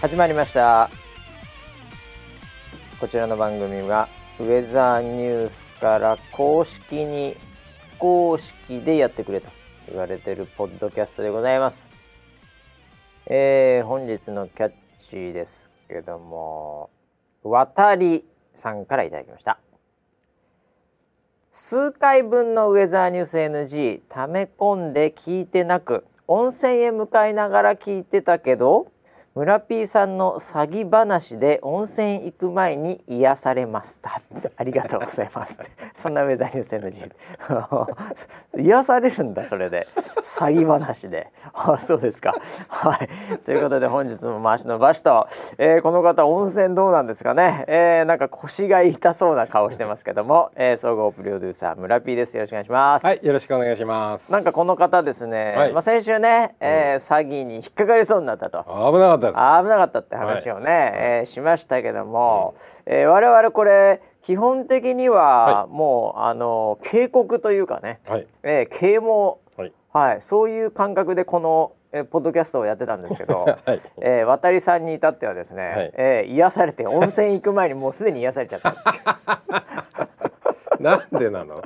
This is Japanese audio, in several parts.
始まりました。こちらの番組はウェザーニュースから公式に非公式でやってくれと言われてるポッドキャストでございます。えー、本日のキャッチですけども渡りさんからいただきました。数回分のウェザーニュース NG 溜め込んで聞いてなく温泉へ向かいながら聞いてたけど村 P さんの詐欺話で温泉行く前に癒されました。ありがとうございます。そんなウェザーニュース NG 癒されるんだそれで。詐欺話で。あそうですか。はい。ということで本日も回しのバシと、えー、この方温泉どうなんですかね、えー、なんか腰が痛そうな顔してますけども、えー、総合プロデューサー村 P です。よろしくお願いします。はいよろしくお願いします。なんかこの方ですね、はい、まあ先週ね、えー、詐欺に引っかかりそうになったと。危なかったです。危なかったって話をね、はい、えー、しましたけども、うん、えー、我々これ基本的にはもう、はい、あの警告というかね、はい、えー、啓蒙、はい、はい、そういう感覚でこのえポッドキャストをやってたんですけど、はい、えー、渡りさんに至ってはですね、はい、えー、癒されて温泉行く前にもうすでに癒されちゃった なんでなの？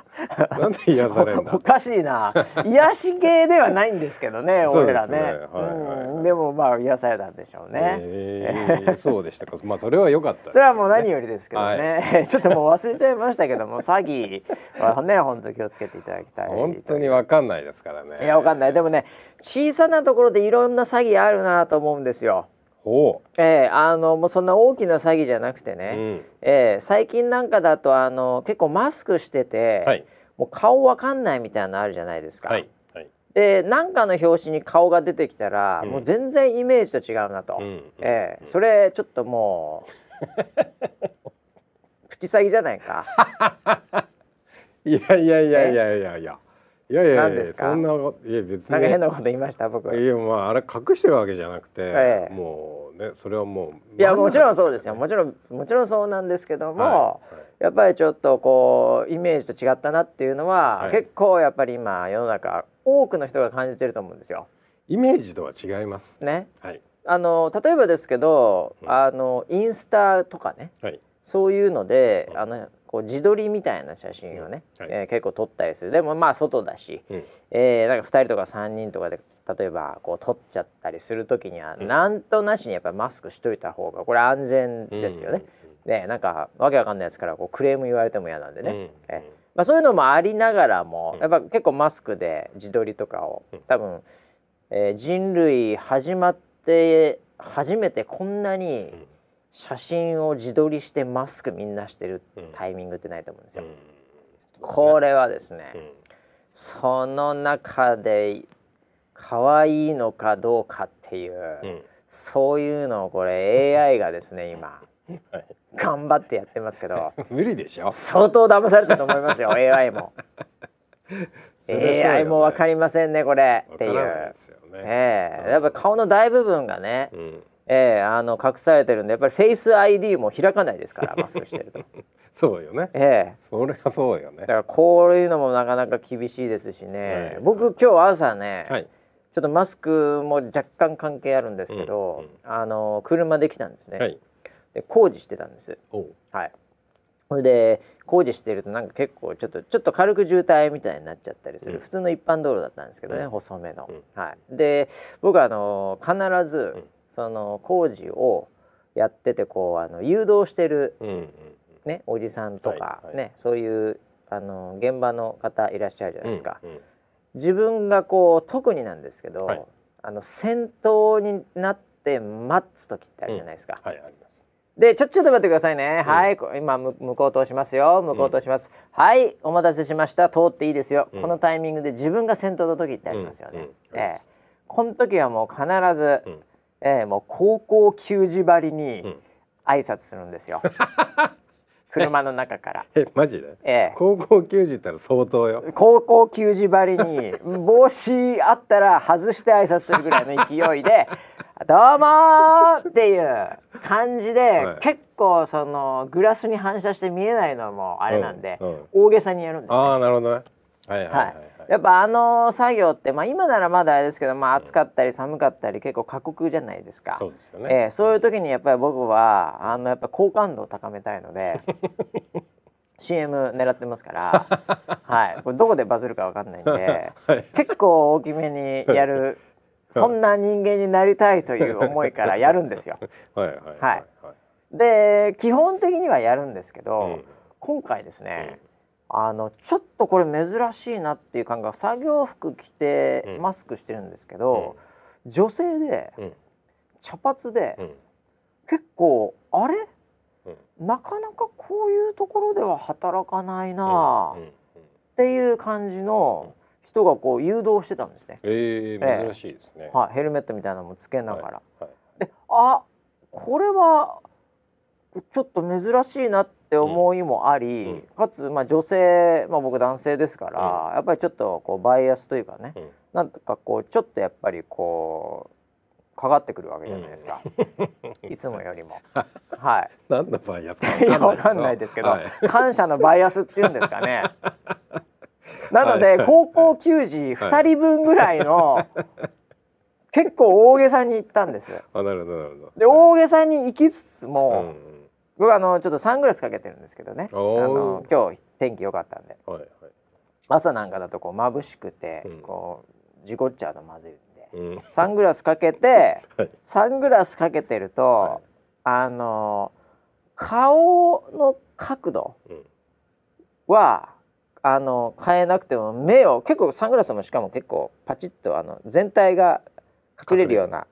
なんで癒されん おかしいな。癒し系ではないんですけどね 俺らね、はいはい、でもまあ癒されたんでしょうね、えー、そうでしたか。まあそれは良かった、ね、それはもう何よりですけどね、はい、ちょっともう忘れちゃいましたけども詐欺はね本当気をつけていただきたい本当にわかんないですからね。いやわかんない。でもね小さなところでいろんな詐欺あるなと思うんですよおえー、あのもうそんな大きな詐欺じゃなくてね、うん、えー、最近なんかだとあの結構マスクしてて、はい、もう顔わかんないみたいなのあるじゃないですか。はいはい、で何かの表紙に顔が出てきたら、うん、もう全然イメージと違うなと、うん、えー、それちょっともうプチ詐欺じゃないか。いやいやいやいやいやいや。いやいやいやそんないや別に。なんか変なこと言いました？僕。いやまああれ隠してるわけじゃなくて、ええ、もうねそれはもういやもちろんそうですよ。もちろんもちろんそうなんですけども、はい。はい、やっぱりちょっとこうイメージと違ったなっていうのは、はい、結構やっぱり今世の中多くの人が感じてると思うんですよ。イメージとは違います。ね。はい。あの例えばですけど、うん、あのインスタとかね、はい、そういうので、あのこう自撮りみたいな写真をね、はい、えー、結構撮ったりする。でもまあ外だし、うん、えー、なんか2人とか3人とかで例えばこう撮っちゃったりする時には、うん、なんとなしにやっぱりマスクしといた方がこれ安全ですよね。うん、ねなんかわけわかんないやつからこうクレーム言われても嫌なんでね。うん、えまあ、そういうのもありながらもやっぱ結構マスクで自撮りとかを多分、えー、人類始まって初めてこんなに、写真を自撮りしてマスクみんなしてるタイミングってないと思うんですよ。これはですね、その中で可愛いのかどうかっていう、そういうのをこれ AI がですね 今、はい、頑張ってやってますけど。無理でしょ。相当騙されたと思いますよ AI も。AI も分かりませんねこれ。っていう。ね、ええ。ー、やっぱ顔の大部分がね、うんえー、あの隠されてるんでやっぱりフェイス ID も開かないですから マスクしてると。そうよね。ええ。ー、それはそうよね。だからこういうのもなかなか厳しいですしね、はい、僕今日朝ね、はい、ちょっとマスクも若干関係あるんですけど、うんうん、あの車で来たんですね、はい、で工事してたんです。はい。それで工事してるとなんか結構ちょっとちょっと軽く渋滞みたいになっちゃったりする、うん、普通の一般道路だったんですけどね、うん、細めの、うん、はい。で僕はあの必ず、その工事をやっててこうあの誘導してる、ね、おじさんとか、ね、そういうあの現場の方いらっしゃるじゃないですか。自分がこう特になんですけど、はい、あの先頭になって待つ時ってあるじゃないですか。でちょちょっと待ってくださいね、うん、はい今向こう通しますよ。向こう通します、うん、はいお待たせしました。通っていいですよ、うん、このタイミングで自分が先頭の時ってありますよね、ええ。この時はもう必ず、えー、もう高校球児ばりに挨拶するんですよ。車の中から。えマジで？ええー、高校球児ったら相当よ。高校球児ばりに帽子あったら外して挨拶するぐらいの勢いで「どうも!」っていう感じで、はい、結構そのグラスに反射して見えないのもあれなんで、うんうん、大げさにやるんです、ね、ああなるほどね。はいはいはい、はい、やっぱあの作業って、まあ、今ならまだあれですけど、まあ、暑かったり寒かったり結構過酷じゃないですか。そうですよね、えー、そういう時にやっぱり僕はあのやっぱ好感度を高めたいので CM 狙ってますから、はい、これどこでバズるかわかんないんで、はい、結構大きめにやるそんな人間になりたいという思いからやるんですよ。はいはい。はい、で基本的にはやるんですけど、うん、今回ですね、うん、あのちょっとこれ珍しいなっていう感覚作業服着てマスクしてるんですけど、うん、女性で、茶髪で、結構あれ？なかなかこういうところでは働かないなっていう感じの人がこう誘導してたんですね。えー、珍しいですね。はい、ヘルメットみたいなのもつけながら。はい。はい、で、あ、これはちょっと珍しいなって思いもあり、うん、かつまあ女性、まあ僕男性ですから、うん、やっぱりちょっとこうバイアスというかね、うん、なんかこうちょっとやっぱりこうかかってくるわけじゃないですか、うん、いつもよりも。はい。何のバイアスかいやわかんないですけど、はい、感謝のバイアスっていうんですかね。なので、はい、高校球児2人分ぐらいの、はい、結構大げさに言ったんです。あなるほどなるほど。で大げさに行きつつも、うん、僕あのちょっとサングラスかけてるんですけどね。あの今日天気良かったんで、はいはい、朝なんかだとこう眩しくて、うん、こう事故っちゃうのまずいサングラスかけて、はい、サングラスかけてると、はい、あの顔の角度は、うん、あの変えなくても目を結構サングラスもしかも結構パチッとあの全体が隠れるような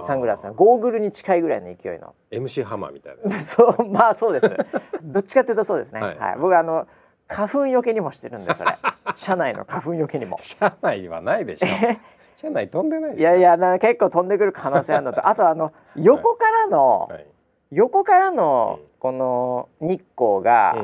サングラスゴーグルに近いぐらいの勢いの。MC ハマーみたいな。そうまあそうです。どっちかっていうとそうですね、はい、はい、僕あの花粉よけにもしてるんでそれ。車内の花粉よけにも。車内はないでしょ車内飛んでないいやいやな結構飛んでくる可能性あるのと。あとあの横からの、はい。はい、横からのこの日光が、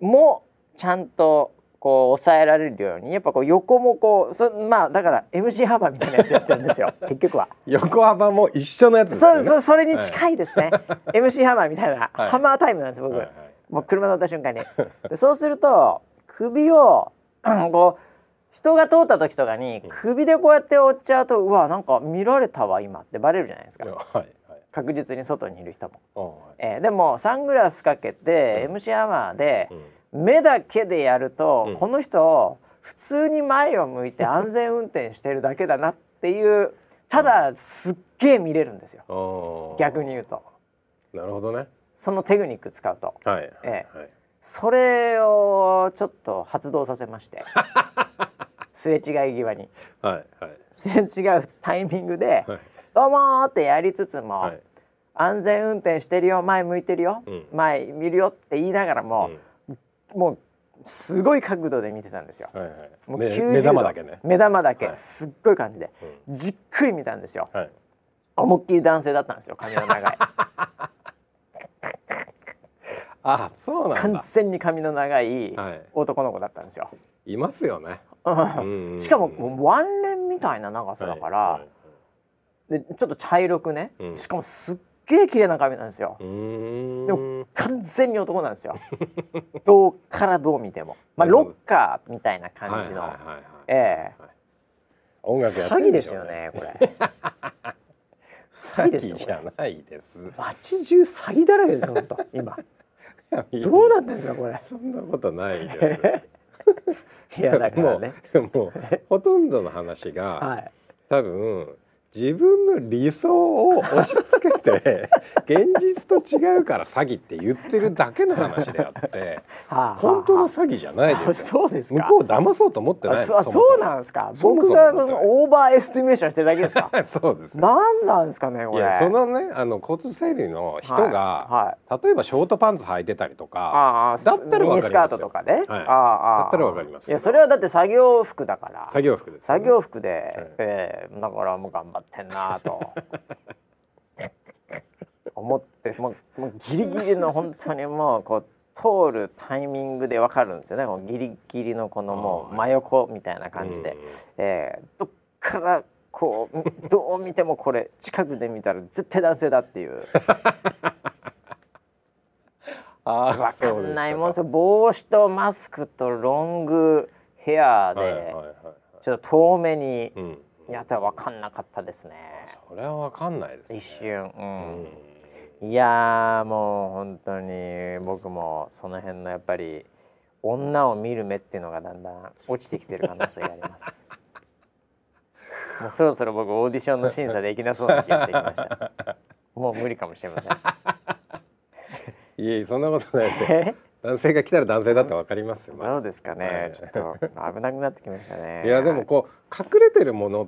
うん、もちゃんとこう抑えられるようにやっぱこう横もこうそまあだから MC 幅みたいなやつやってるんですよ。結局は。横幅も一緒のやつですね。そうそうそれに近いですね、はい、MC ハマーみたいな、はい、ハマータイムなんです僕、はいはい、もう車乗った瞬間に。でそうすると首を こう人が通った時とかに首でこうやって折っちゃうと、うわなんか見られたわ今。ってバレるじゃないですか、はいはい、確実に外にいる人も、はい、えー、でもサングラスかけて、うん、MC アワーで、目だけでやると、うん、この人普通に前を向いて安全運転してるだけだなっていうただすっげえ見れるんですよ。逆に言うと。なるほどね。そのテクニック使うと、はい、えー、はい、それをちょっと発動させまして。すれ違い際に、はいはい、すれ違うタイミングで「はい、どうも!」ってやりつつも、はい、安全運転してるよ前向いてるよ、うん、前見るよって言いながらも、うん、もうすごい角度で見てたんですよ。はいはい、もう目玉だけね。目玉だけ、はい、すっごい感じで、うん、じっくり見たんですよ。はい、思いっきり男性だったんですよ髪の長い。あそうなん完全に髪の長い男の子だったんですよ。いますよね。しかもワンレンみたいな長さだから、はいはい、でちょっと茶色くね、うん、しかもすっげえ綺麗な髪なんですよ。でも完全に男なんですよ。どうからどう見ても、まあロッカーみたいな感じの、ええ音楽やってるんでしょうね。詐欺ですよねこれ。詐欺じゃないです。街中詐欺だらけですよ本当今。どうなんですかこれ。そんなことないです。いやだからねもうほとんどの話が、はい、多分自分の理想を押し付けて 現実と違うから詐欺って言ってるだけの話であって本当の詐欺じゃないですよ。そうです向こうを騙そうと思ってないそそうなんですか。僕が overestimation してるだけですか？そうです。なんなんですかねこれ。そのねあの交通整理の人が、はいはい、例えばショートパンツ履いてたりとか、だったらわかりますよ。スカートとかね。はい、ああだったらわかります。いやそれはだって作業服だから。作業服です、ね、作業服で、はい、えー、だからもう頑張ってんなと。思ってもうもうギリギリの本当にもうこう通るタイミングでわかるんですよね。もうギリギリのこのもう真横みたいな感じで、えー、どっからこうどう見てもこれ近くで見たら絶対男性だっていう。あ分かんないもんですよ。帽子とマスクとロング部屋でちょっと遠目にやったら分かんなかったですね、それは分かんないです、ね、一瞬。うん、いやもう本当に僕もその辺のやっぱり女を見る目っていうのがだんだん落ちてきてる可能性があります。もうそろそろ僕オーディションの審査できなそうな気がしてきました。もう無理かもしれません。いえそんなことないです 男性が来たら男性だってわかりますよ、そうですかね、ちょっと危なくなってきましたね。いやでもこう隠れてるものっ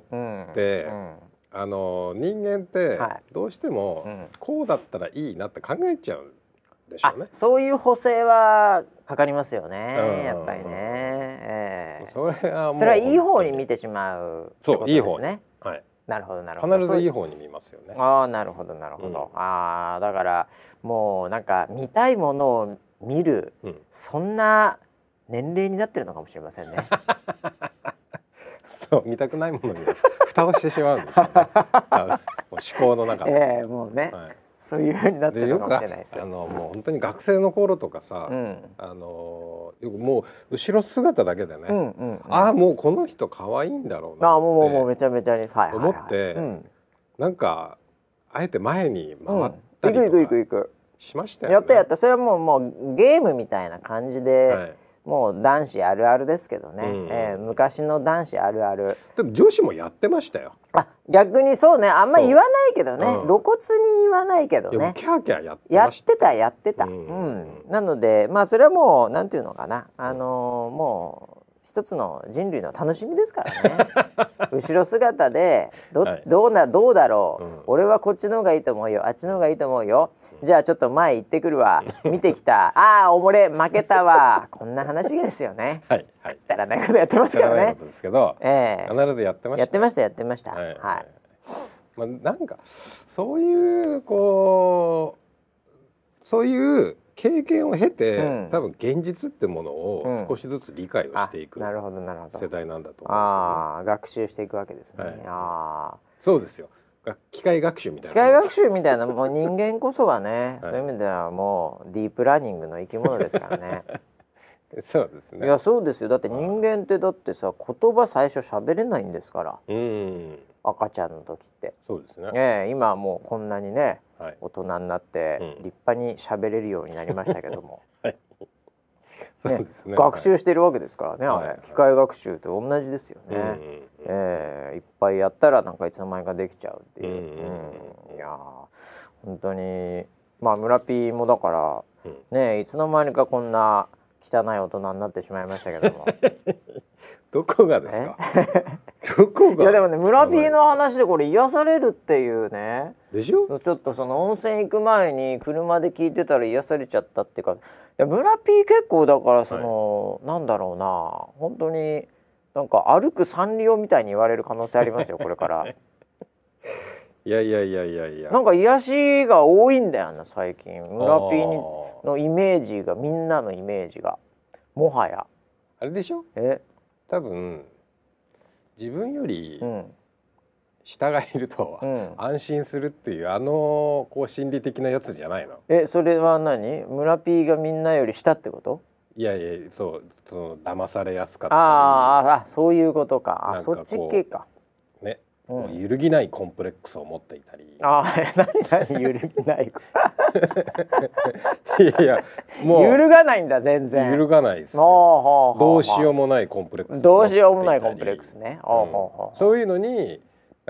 て、うんうん、あの人間ってどうしてもこうだったらいいなって考えちゃうでしょうね。そういう補正はかかりますよね、やっぱりね、えー、それはそれはいい方に見てしまう、そういい方ねはい。なるほどなるほど。必ずいい方に見ますよね。ああなるほどなるほど、うん、ああだからもうなんか見たいものを見る、うん、そんな年齢になってるのかもしれませんね。そう見たくないものに 蓋をしてしまうんですよ、ね、思考の中で、えー、もうね、はい。そういうふうになってるかもしれないですあのもう本当に学生の頃とかさ、うん、あのよくもう後ろ姿だけでね、うんうんうん、ああもうこの人可愛いんだろうなあもうもうめちゃめちゃに、はい、思って、うん、なんかあえて前に回ったりとかしましたよね。やったやった。それはもうもうゲームみたいな感じで、はい。もう男子あるあるですけどね、うん、えー、昔の男子あるある。でも女子もやってましたよ。あ逆にそうね。あんま言わないけどね、う。ん、露骨に言わないけどね。キャーキャーやってやってたやってた、うん、うん、なのでまあそれはもうなんていうのかな。あのー、もう一つの人類の楽しみですからね。後ろ姿でどはい、どうなどうだろう、俺はこっちの方がいいと思うよ。あっちの方がいいと思うよじゃあちょっと前行ってくるわ。見てきた。ああおもれ。負けたわ。こんな話ですよね。はいはい。たらないことやってますからね。ですけど、えー、必ずやってました。やってましたやってました。はい、はい、まあ、なんかそういうこうそういう経験を経て、うん、多分現実ってものを少しずつ理解をしていく、うん、なるほどなるほど。世代なんだと思うんですよ、ね、ああ学習していくわけですね、はい、ああそうですよ機械学習みたいな機械学習みたいなもう人間こそがね、はい、そういう意味ではもうディープラーニングの生き物ですからね。そうですね。いやそうですよ。だって人間ってだってさ言葉最初喋れないんですから。うん。赤ちゃんの時って。そうですね。ね今はもうこんなにね、はい、大人になって立派に喋れるようになりましたけども、はいね、ね、学習してるわけですからね、はい、あれ、機械学習と同じですよね、うんうん、えー、いっぱいやったらなんかいつの間にかできちゃうっていう、うんうん、いや本当にまあ村ピーもだから、うん、ねいつの間にかこんな汚い大人になってしまいましたけども。どこがですか？どこが？いやでもね村ピーの話でこれ癒されるっていうね。でしょ？ちょっとその温泉行く前に車で聞いてたら癒されちゃったっていうかや村ピー結構だからその、はい、なんだろうな。本当になんか歩くサンリオみたいに言われる可能性ありますよ これから。いやいやいやいやいや。なんか癒しが多いんだよな最近。村ピー。のイメージがみんなのイメージが。もはや。あれでしょ？え？多分自分より、うん下がいると安心するっていう、あのこう心理的なやつじゃないの。えそれは何？村 P がみんなより下ってこと？いやいやそうその騙されやすかったり。ああそういうことか。あそっち系か。ね、うん、揺るぎないコンプレックスを持っていたり。ああ 何何？揺るぎない。いやいやもう。揺るがないんだ全然。揺るがないですどうしようもないコンプレックスどうしようもないコンプレックスね、うん、そういうのに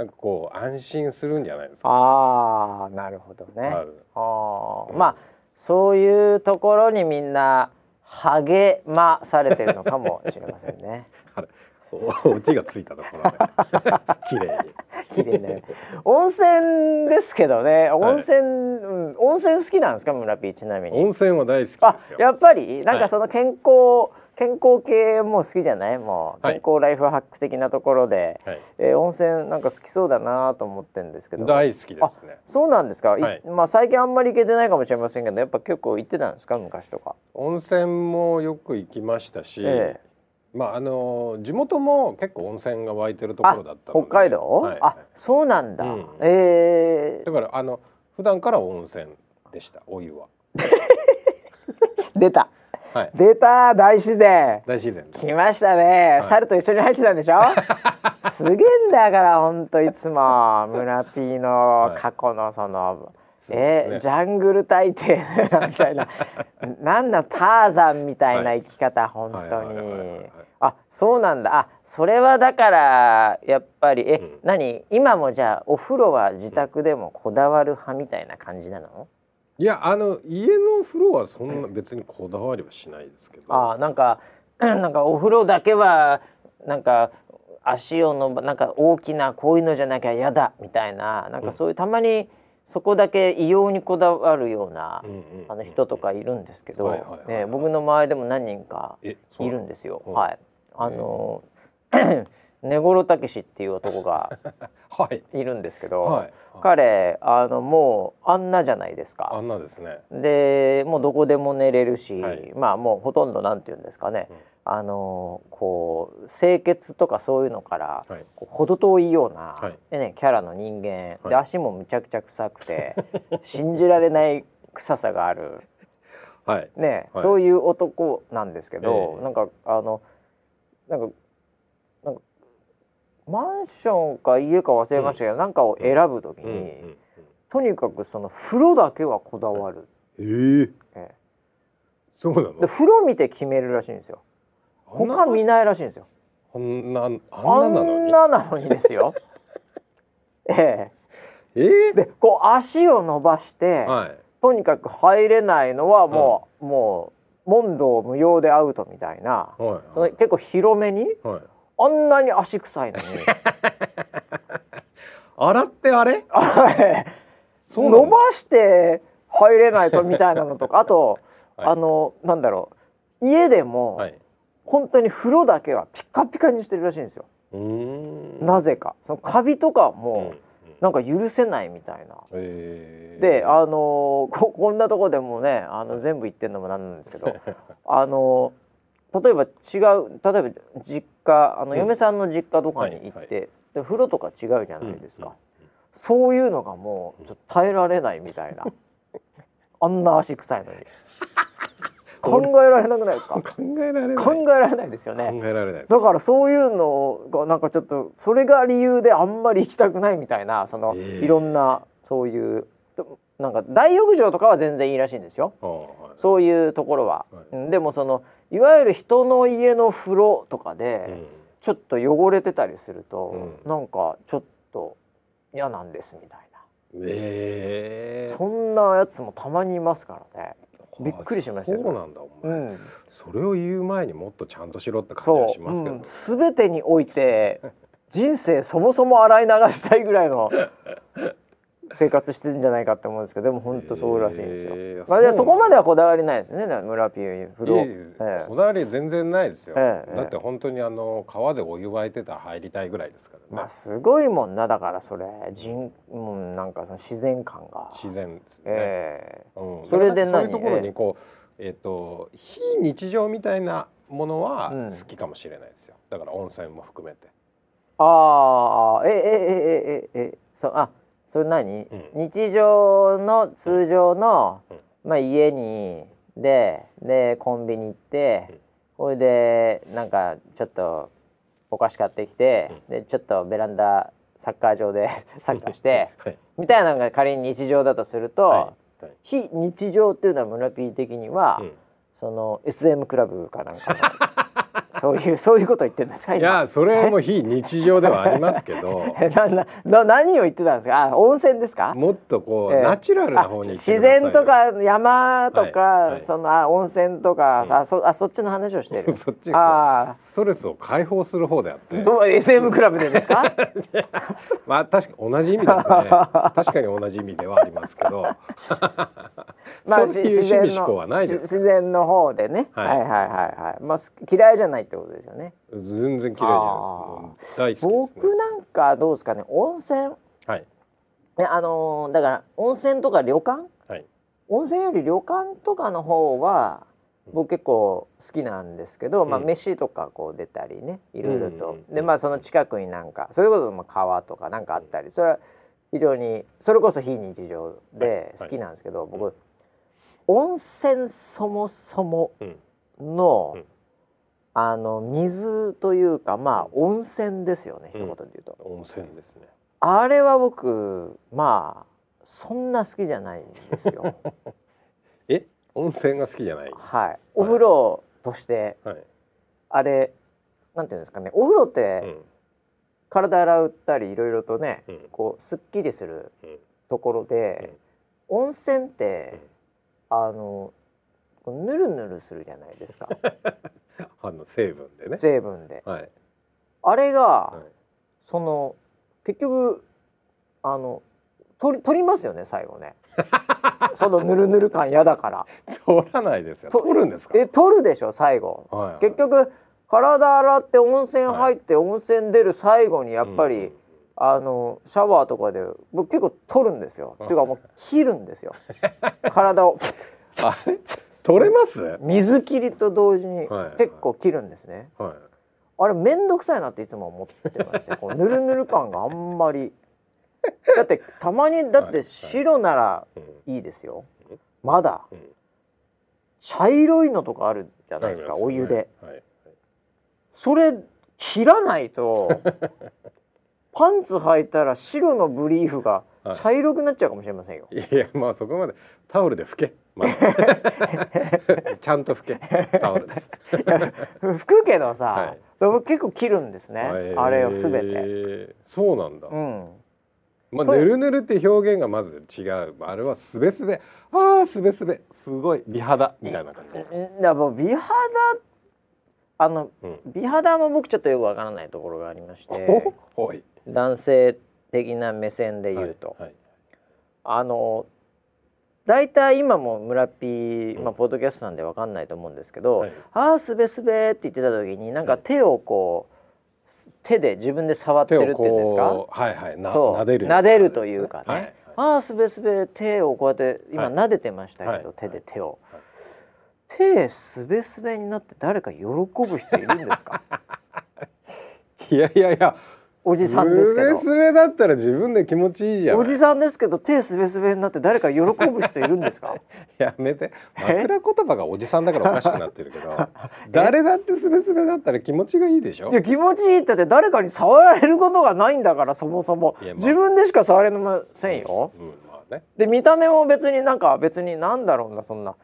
なんかこう安心するんじゃないですか。ああ、なるほどね。ああ、うん、まあそういうところにみんな励まされてるのかもしれませんね。オチがついたところで 綺麗に。綺麗ね。温泉ですけどね。温泉、はい、うん、温泉好きなんですか村ピーちなみに。温泉は大好きですよ。やっぱり？なんかその健康、はい健康系も好きじゃない？もう健康ライフハック的なところで、はい、えー、温泉なんか好きそうだなと思ってるんですけど。大好きですね。そうなんですか、はい、まあ最近あんまり行けてないかもしれませんけどやっぱ結構行ってたんですか？昔とか。温泉もよく行きましたし、えー、まああの地元も結構温泉が湧いてるところだった北海道、はい、あそうなんだ、うん、ええー、だからあの普段から温泉でしたお湯は。出たはい、出た大自然。大自然。来ましたね、はい、猿と一緒に入ってたんでしょ？すげえんだから本当いつも。村 P の過去のその、はい、えー、ジャングル大帝みたいな。なんだターザンみたいな生き方、はい、本当にあそうなんだ。あそれはだからやっぱりえ、うん、何？今もじゃあお風呂は自宅でもこだわる派みたいな感じなの、いやあの家の風呂はそんな別にこだわりはしないですけど、あなんか なんかお風呂だけはなんか足をのばなんか大きなこういうのじゃなきゃ嫌だみたいななんかそういう、たまにそこだけ異様にこだわるような、あの人とかいるんですけど僕の周りでも何人かいるんですよ。はい、あの 根室武史っていう男が い。るんですけど、はい。はい、彼あのもうあんなじゃないですか。あんなですね。でもうどこでも寝れるし、はい、まあもうほとんどなんて言うんですかね、うん、あのこう清潔とかそういうのから、はい、程遠いような、でね、キャラの人間、で足もむちゃくちゃ臭くて 信じられない臭さがある、はい。ねそういう男なんですけど、えー、なんかあのなんかマンションか家か忘れましたけど、うん、なんかを選ぶときに、うん。うん、とにかくその風呂だけはこだわる。えー、ええ、そうなの？で風呂見て決めるらしいんですよ。他見ないらしいんですよ。あんなあんななのに？ですよ。ええ。えー、でこう足を伸ばして、はい、とにかく入れないのはもう、うん、もう問答無用でアウトみたいな、はいはい、その結構広めに、はい、あんなに足臭いのに。洗ってあれ？伸ばして入れないとみたいなのとか。あと、はい、あのなんだろう。家でも、はい、本当に風呂だけはピカピカにしてるらしいんですよ。なぜか。そのカビとかも、なんか許せないみたいな、であのここんなとこでもねあの全部言ってるのもなんなんですけど。あの例えば違う例えば実家あの、嫁さんの実家とかに行って、はいはい、で風呂とか違うじゃないですか、そういうのがもうちょっと耐えられないみたいな。あんな足臭いのに。考えられなくないですか？考えられない。考えられないですよね。考えられないだからそういうのがなんかちょっとそれが理由であんまり行きたくないみたいなその、いろんなそういうなんか大浴場とかは全然いいらしいんですよ、はい、そういうところは、はい、でもそのいわゆる人の家の風呂とかで、ちょっと汚れてたりすると、うん、なんかちょっと嫌なんですみたいな、え。ー、そんなやつもたまにいますからね。びっくりしましたそうなんだお前、うん、それを言う前にもっとちゃんとしろって感じがしますけど、すべ、うん、てにおいて人生そもそも洗い流したいぐらいの生活してるんじゃないかって思うんですけどでも本当そうらしいんですよ。まあ、そこまではこだわりないですね村ピー風呂、えー、こだわり全然ないですよ、えー、だって本当にあの川でお湯沸いてたら入りたいぐらいですからね。まあすごいもんなだからそれ人もうなんかその自然感が自然ですね。えー、うん、それでそういうところにこうえっ、ー、と非日常みたいなものは好きかもしれないですよ。だから温泉も含めて。ああええええええそうあそれ何、うん、日常の通常の、うん、まあ、家にででコンビニ行って、それでなんかちょっとお菓子買ってきて、でちょっとベランダサッカー場で サッカーして、はい、みたいなのが仮に日常だとすると、はい。はい、非日常っていうのは村 P 的には、その SM クラブかなんかの そういう そういうこと言ってんですかいやそれも非日常ではありますけど。なな何を言ってたんですか？あ温泉ですか？もっとこう、えー、ナチュラルな方に自然とか山とか、はい。はい、そのあ温泉とか、うん、あそあそっちの話をしてる。そっちあストレスを解放する方であって。どう SM クラブでですか？まあ確か同じ意味ですね。確かに同じ意味ではありますけどまあ、そういう趣味思考はないです。自然の方でね、はい、はいはいはいはい。まあ嫌いじゃないってことですよね。全然嫌いじゃないです。大好きね、僕なんかどうですかね。温泉？はい。ねあのー、だから温泉とか旅館、はい、温泉より旅館とかの方は僕結構好きなんですけど、うん、まあ飯とかこう出たりねいろいろと、でまあその近くになんかそれこそまあ川とかなんかあったりそれは非常にそれこそ非日常で好きなんですけど、僕温泉そもそもの、うん、あの水というかまあ温泉ですよね、一言で言うと、温泉ですね。あれは僕まあそんな好きじゃないんですよ。え？温泉が好きじゃない？はい。お風呂として、はい、あれなんていうんですかねお風呂って、うん、体洗ったりいろいろとね、うん、こうすっきりするところで、うん、温泉って、あのぬるぬるするじゃないですか。あの成分でね。成分で、はい、あれが、はい、その結局あの取り取りますよね最後ね。そのぬるぬる感嫌だから。取らないですよ。取るんですか？え取るでしょ最後、はいはい、結局体洗って温泉入って、温泉出る最後にやっぱり、うん、あのシャワーとかで僕結構取るんですよ、っていうかもう切るんですよ。体を。あれ取れます？水切りと同時に結構切るんですね、はい。はい、あれ面倒くさいなっていつも思ってましてこうぬるぬる感があんまり。だってたまにだって白ならいいですよ、まだ、茶色いのとかあるじゃないですか、お湯で、それ切らないと パンツ履いたら白のブリーフが茶色くなっちゃうかもしれませんよ。いやまあそこまでタオルで拭け。まあ、ちゃんと拭けタオルで。拭くけどさ、はい、結構切るんですね。えー、あれをすべて。そうなんだ。うん。まあ、ぬるぬるって表現がまず違うあれはすべすべああすべすべすごい美肌みたいな感じですだもう美肌あの、うん、美肌も僕ちょっとよくわからないところがありまして男性的な目線で言うと、はいはい、あの大体今も村ピー、まあ、ポッドキャストなんでわかんないと思うんですけど「はい、ああすべすべ」って言ってた時になんか手をこう手で自分で触ってるっていうんですか？はいはいなそう。撫でる撫でるというかね、はい、ああすべすべ手をこうやって今撫でてましたけど、はい、手で手を、はい、手すべすべになって誰か喜ぶ人いるんですか？いやいやいやおじさんですけど。すべすべだったら自分で気持ちいいじゃん。おじさんですけど手すべすべになって誰か喜ぶ人いるんですか？やめて。枕言葉がおじさんだからおかしくなってるけど 誰だってすべすべだったら気持ちがいいでしょ？いや気持ちいいって誰かに触られることがないんだからそもそも、まあ、自分でしか触れませんよ、うんうんまあね、で見た目も別になんか別になんだろうなそんな。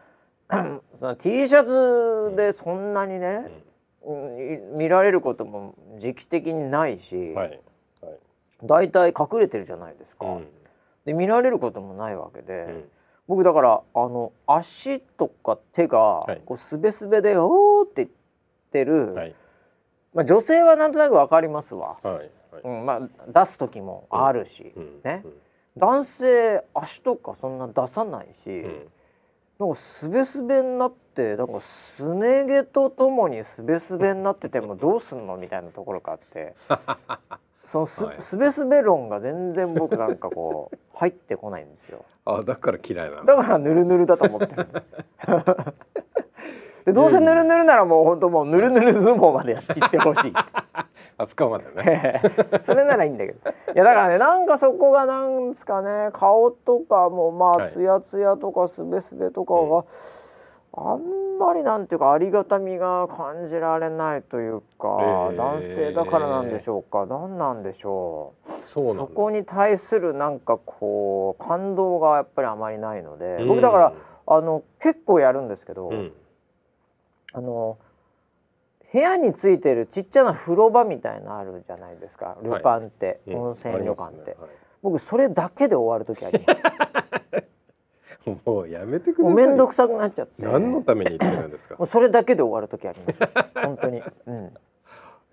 その T シャツでそんなにね、うん見られることも時期的にないし、はいはい、だいたい隠れてるじゃないですか。うん、で見られることもないわけで、うん、僕だからあの足とか手がこうすべすべで「おー」って言ってる、はい、まあ、女性はなんとなくわかりますわ、はいうんまあ、出す時もあるし、ね、男性足とかそんな出さないし。なんかすべすべになってなんかすね毛とともにすべすべになっててもどうすんのみたいなところがあって。そのすはい、すべすべ論が全然僕なんかこう入ってこないんですよ。あだから嫌いなだからぬるぬるだと思ってるでどうせぬるぬるならもう本当もうぬるぬる相撲までやっていってほしい。あそこまでね。それならいいんだけど。いやだからねなんかそこがなんですかね顔とかもまあつやつやとかすべすべとかが、あんまりなんていうかありがたみが感じられないというか、えー、男性だからなんでしょうか。何なんでしょう。そそこに対するなんかこう感動がやっぱりあまりないので、僕だからあの結構やるんですけど、うん、あの部屋についてるちっちゃな風呂場みたいなあるじゃないですか。旅館って、はい、温泉旅館って、ね。はい、僕それだけで終わる時あります もうやめてください面倒くさくなっちゃって。何のために言ってるんですか？もうそれだけで終わる時あります 本当に、うん、え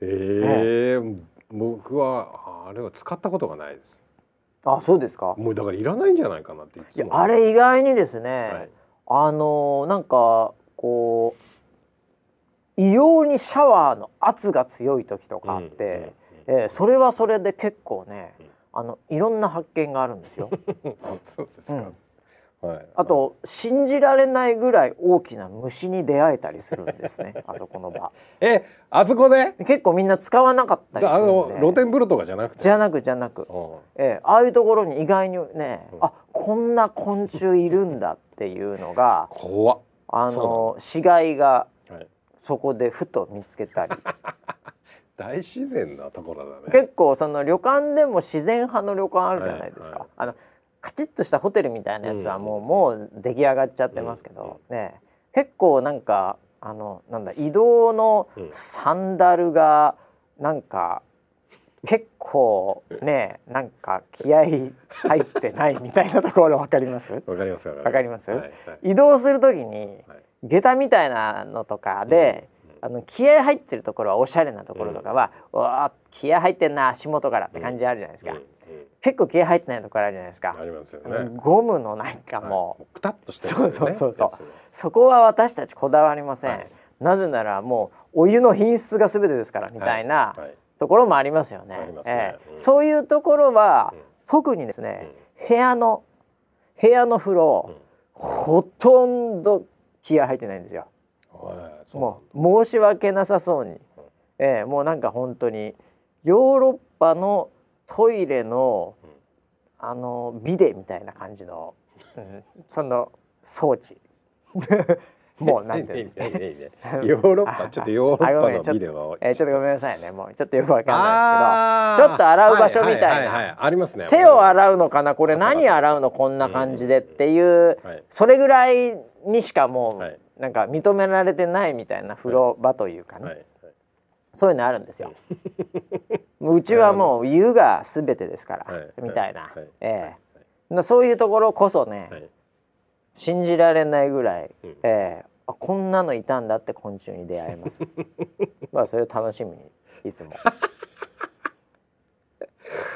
えー、僕はあれは使ったことがないです。あそうですか。もうだからいらないんじゃないかなっていつも。あれ意外にですね、はい、あのなんかこう異様にシャワーの圧が強い時とかあって、うんうん、えー、それはそれで結構ね、あのいろんな発見があるんですよ。そうですか、うん、はい、あと信じられないぐらい大きな虫に出会えたりするんですね。あそこの場。えあそこで？結構みんな使わなかったりあの露天風呂とかじゃなくて？じゃなくじゃなく、えー、ああいうところに意外にね、うん、あこんな昆虫いるんだっていうのが怖あの死骸がそこでふと見つけたり。大自然なところだね。結構その旅館でも自然派の旅館あるじゃないですか、はいはい、あのカチッとしたホテルみたいなやつはもう、うん、もう出来上がっちゃってますけど、うん、ね。結構なんかあのなんだ移動のサンダルがなんか結構ねなんか気合入ってないみたいなところわかります？わかりますわかります、はいはい、移動するときに、下駄みたいなのとかで、うん、あの気合入ってるところはおしゃれなところとかは、うん、わ気合入ってんな足元からって感じあるじゃないですか、うん、結構気合入ってないところあるじゃないですか。ありますよね。ゴムのなんかも。う、はい、くたっとして、ね、そうそうそう。そうそこは私たちこだわりません、はい、なぜならもうお湯の品質が全てですからみたいな、はい。ところもありますよね。ね。えーうん、そういうところは、うん、特にですね、うん、部屋の部屋の風呂、ほとんど気合入ってないんですよ。もう申し訳なさそうに、えー、もうなんか本当にヨーロッパのトイレの、あのビデみたいな感じの、うん、その装置 もうなんていうヨーロッパちょっとヨーロッパのビデオえー、ちょっとごめんなさいね。もうちょっとよくわかんないですけどちょっと洗う場所みたいな、ありますね手を洗うのかな？これ何洗うのこんな感じでっていう、はい、それぐらいにしかもう、はい、なんか認められてないみたいな風呂場というかね、はい、そういうのあるんですよ。うちはもう湯が全てですから、みたいな、ええ。ー、そういうところこそね、信じられないぐらい、うん、えー、あこんなのいたんだって昆虫に出会えます。まあそれを楽しみにいつも。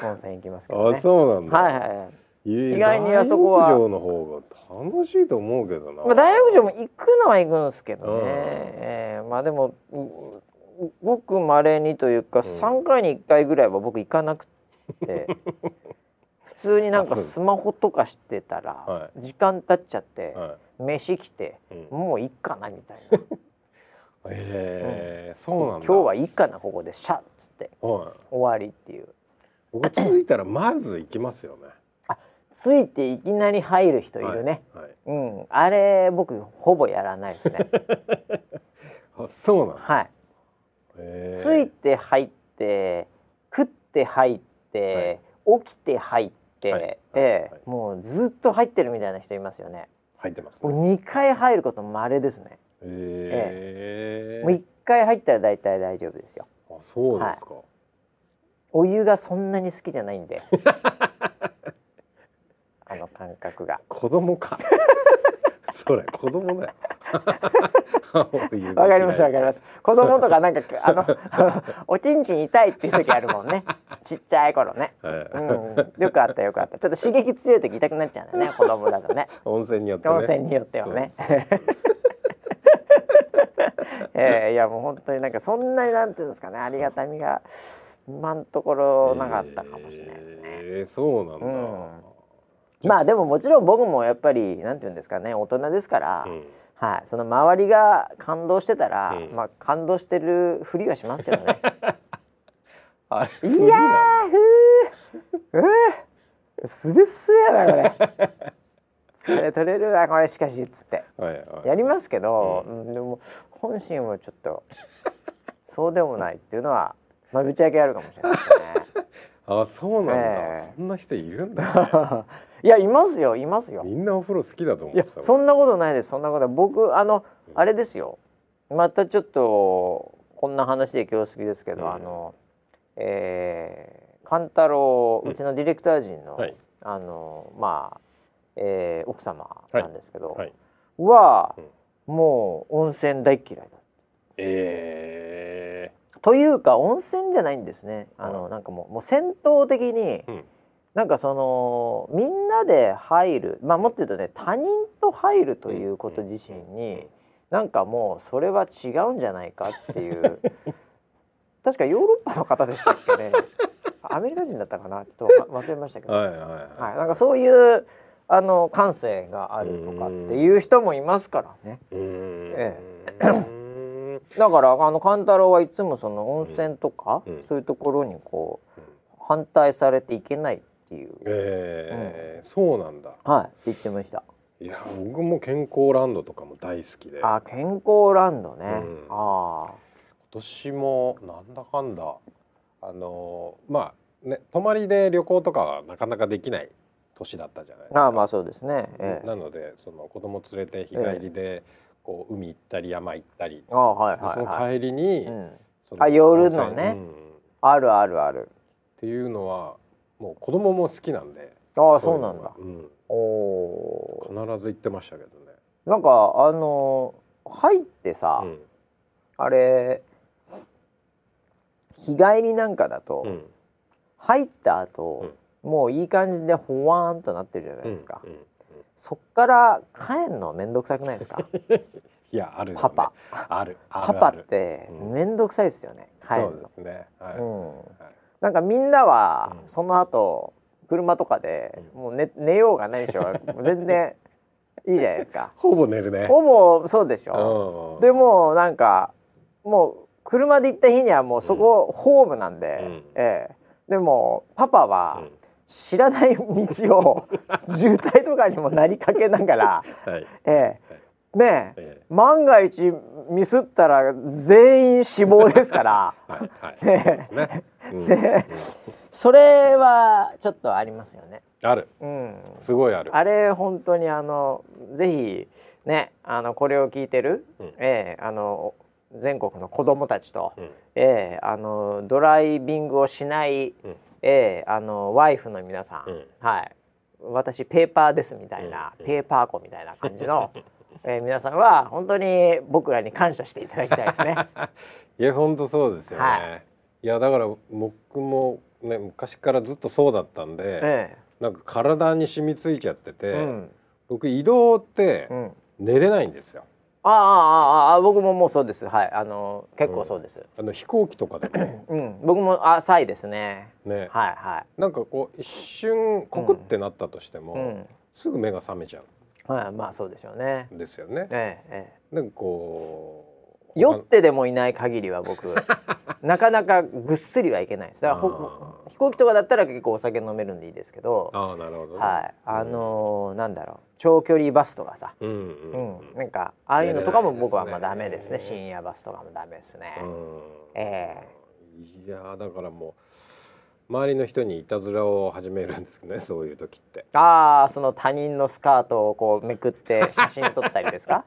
温泉行きますけど、ね、あそうなんだ。はいはいはい。意外にあそこは大浴場の方が楽しいと思うけどな、まあ、大浴場も行くのは行くんですけどね、うん、えー、まあでもごくまれにというか、うん、3回に1回ぐらいは僕行かなくて 普通になんかスマホとかしてたら時間経っちゃって、飯来て、もういいかなみたいな。ええー、そうなん今日はいいかなここでシャッつって、終わりっていう。僕着いたらまず行きますよね。あ、着いていきなり入る人いるね。はいはい、うん、あれ僕ほぼやらないですね。あ、そうなん。はい。着いて入って食って入って、はい、起きて入って、はい、ええ、もうずっと入ってるみたいな人いますよね。入ってます、ね。二回入ること稀ですね。ええもう一回入ったら大体大丈夫ですよ。あ、そうですか、はい、お湯がそんなに好きじゃないんで。あの感覚が。子供か。それ子供だよ。わかりますわかります。子供とかなんかあの おちんちん痛いっていう時あるもんね。ちっちゃい頃ね。うん、よくあったよくあった。ちょっと刺激強い時痛くなっちゃうんだね子供だとね。温泉によって、ね、温泉によってはね。えー、いやもう本当になんかそんなになんていうんですかねありがたみが今のところなかったかもしれないですね。えー、そうなんだ。うんまあでももちろん僕もやっぱりなんて言うんですかね大人ですから、うん、はい、その周りが感動してたら、うん、まあ感動してるふりはしますけどね。あれいやーふーすべすやなこれ。疲れ取れるなこれしかしっつって、やりますけど、うん、でも本心はちょっとそうでもないっていうのは、まあ、ぶち上げあるかもしれないですね。あそうなんだ、えー、そんな人いるんだ。いやいますよいますよ。みんなお風呂好きだと思ってたそんなことないですそんなこと。僕あの、うん、あれですよ。またちょっとこんな話で今日好きですけど、うん、あのえー、勘太郎うちのディレクター陣の、うんはい、あのまあ、えー、奥様なんですけど、はい。はい、は、もう温泉大嫌いだえー、というか温泉じゃないんですね。あの、なんかもうもう戦闘的に、うんなんかそのみんなで入るまあもっと言うとね他人と入るということ自身になんかもうそれは違うんじゃないかっていう。確かヨーロッパの方でしたっけね。アメリカ人だったかな。ちょっと 忘れましたけど、はいはいはい。はい、なんかそういうあの感性があるとかっていう人もいますからね。ええ、だからあの勘太郎はいつもその温泉とか、うん、そういうところにこう反対されていけないっていう、えー、うん、そうなんだ。はいって言ってました。いや僕も健康ランドとかも大好きで。あ健康ランドね、うん、あ今年もなんだかんだあのまあね泊まりで旅行とかはなかなかできない年だったじゃないですか。あまあそうですね、ええ、なのでその子供連れて日帰りでこう海行ったり山行ったり、あはいはい、はい、その帰りに、うん、あ夜のね、うん、あるあるある。っていうのはもう子供も好きなんで。ああそうなんだ、うん、お必ず行ってましたけどね。なんかあの入ってさ、うん、あれ日帰りなんかだと、うん、入った後、うん、もういい感じでほわーんとなってるじゃないですか、そっから帰んの面倒くさくないですか？いやある、ね、パパ。あるパパって面倒くさいですよね、帰るの。そうですね。はい、うんなんかみんなはその後、車とかでもう寝寝ようがないでしょ。全然いいじゃないですか。ほぼ寝るね。ほぼそうでしょ、うでもなんかもう車で行った日にはもうそこ、ホームなんで、うん、ええ、でもパパは、知らない道を 渋滞とかにもなりかけながら、はい、ええねえ、万が一ミスったら全員死亡ですから、はいはい、ねね、ね、それはちょっとありますよね。ある、うん、すごいある。あれ本当にあのぜひねあのこれを聞いてる、うん、えー、あの全国の子供たちと、うん、えー、あのドライビングをしない、うん、えー、あのワイフの皆さん、うん、はい。私ペーパーですみたいな、ペーパー子みたいな感じの。えー、皆さんは本当に僕らに感謝していただきたいですね。いや本当そうですよね。はい、いやだから僕もね昔からずっとそうだったんで、ええ、なんか体に染みついちゃってて、うん、僕移動って寝れないんですよ。ああああ僕ももうそうです。はいあの結構そうです、うん、あの飛行機とかでも、うん、僕も浅いですね。ね。はいはい。なんかこう一瞬コクってなったとしても、うん、すぐ目が覚めちゃうはい、まあそうでしょうね。ですよね。ええええ、なんかこう酔ってでもいない限りは僕 なかなかぐっすりはいけないです。だから飛行機とかだったら結構お酒飲めるんでいいですけど。あなるほど、ね、はい。あのー、なんだろう長距離バスとかさ、うん、うんうん、なんかああいうのとかも僕はまあダメですね。すね深夜バスとかもダメですね。ええー、いやだからもう。周りの人にいたずらを始めるんですね そういう時って。ああその他人のスカートをこうめくって 写真撮ったりですか？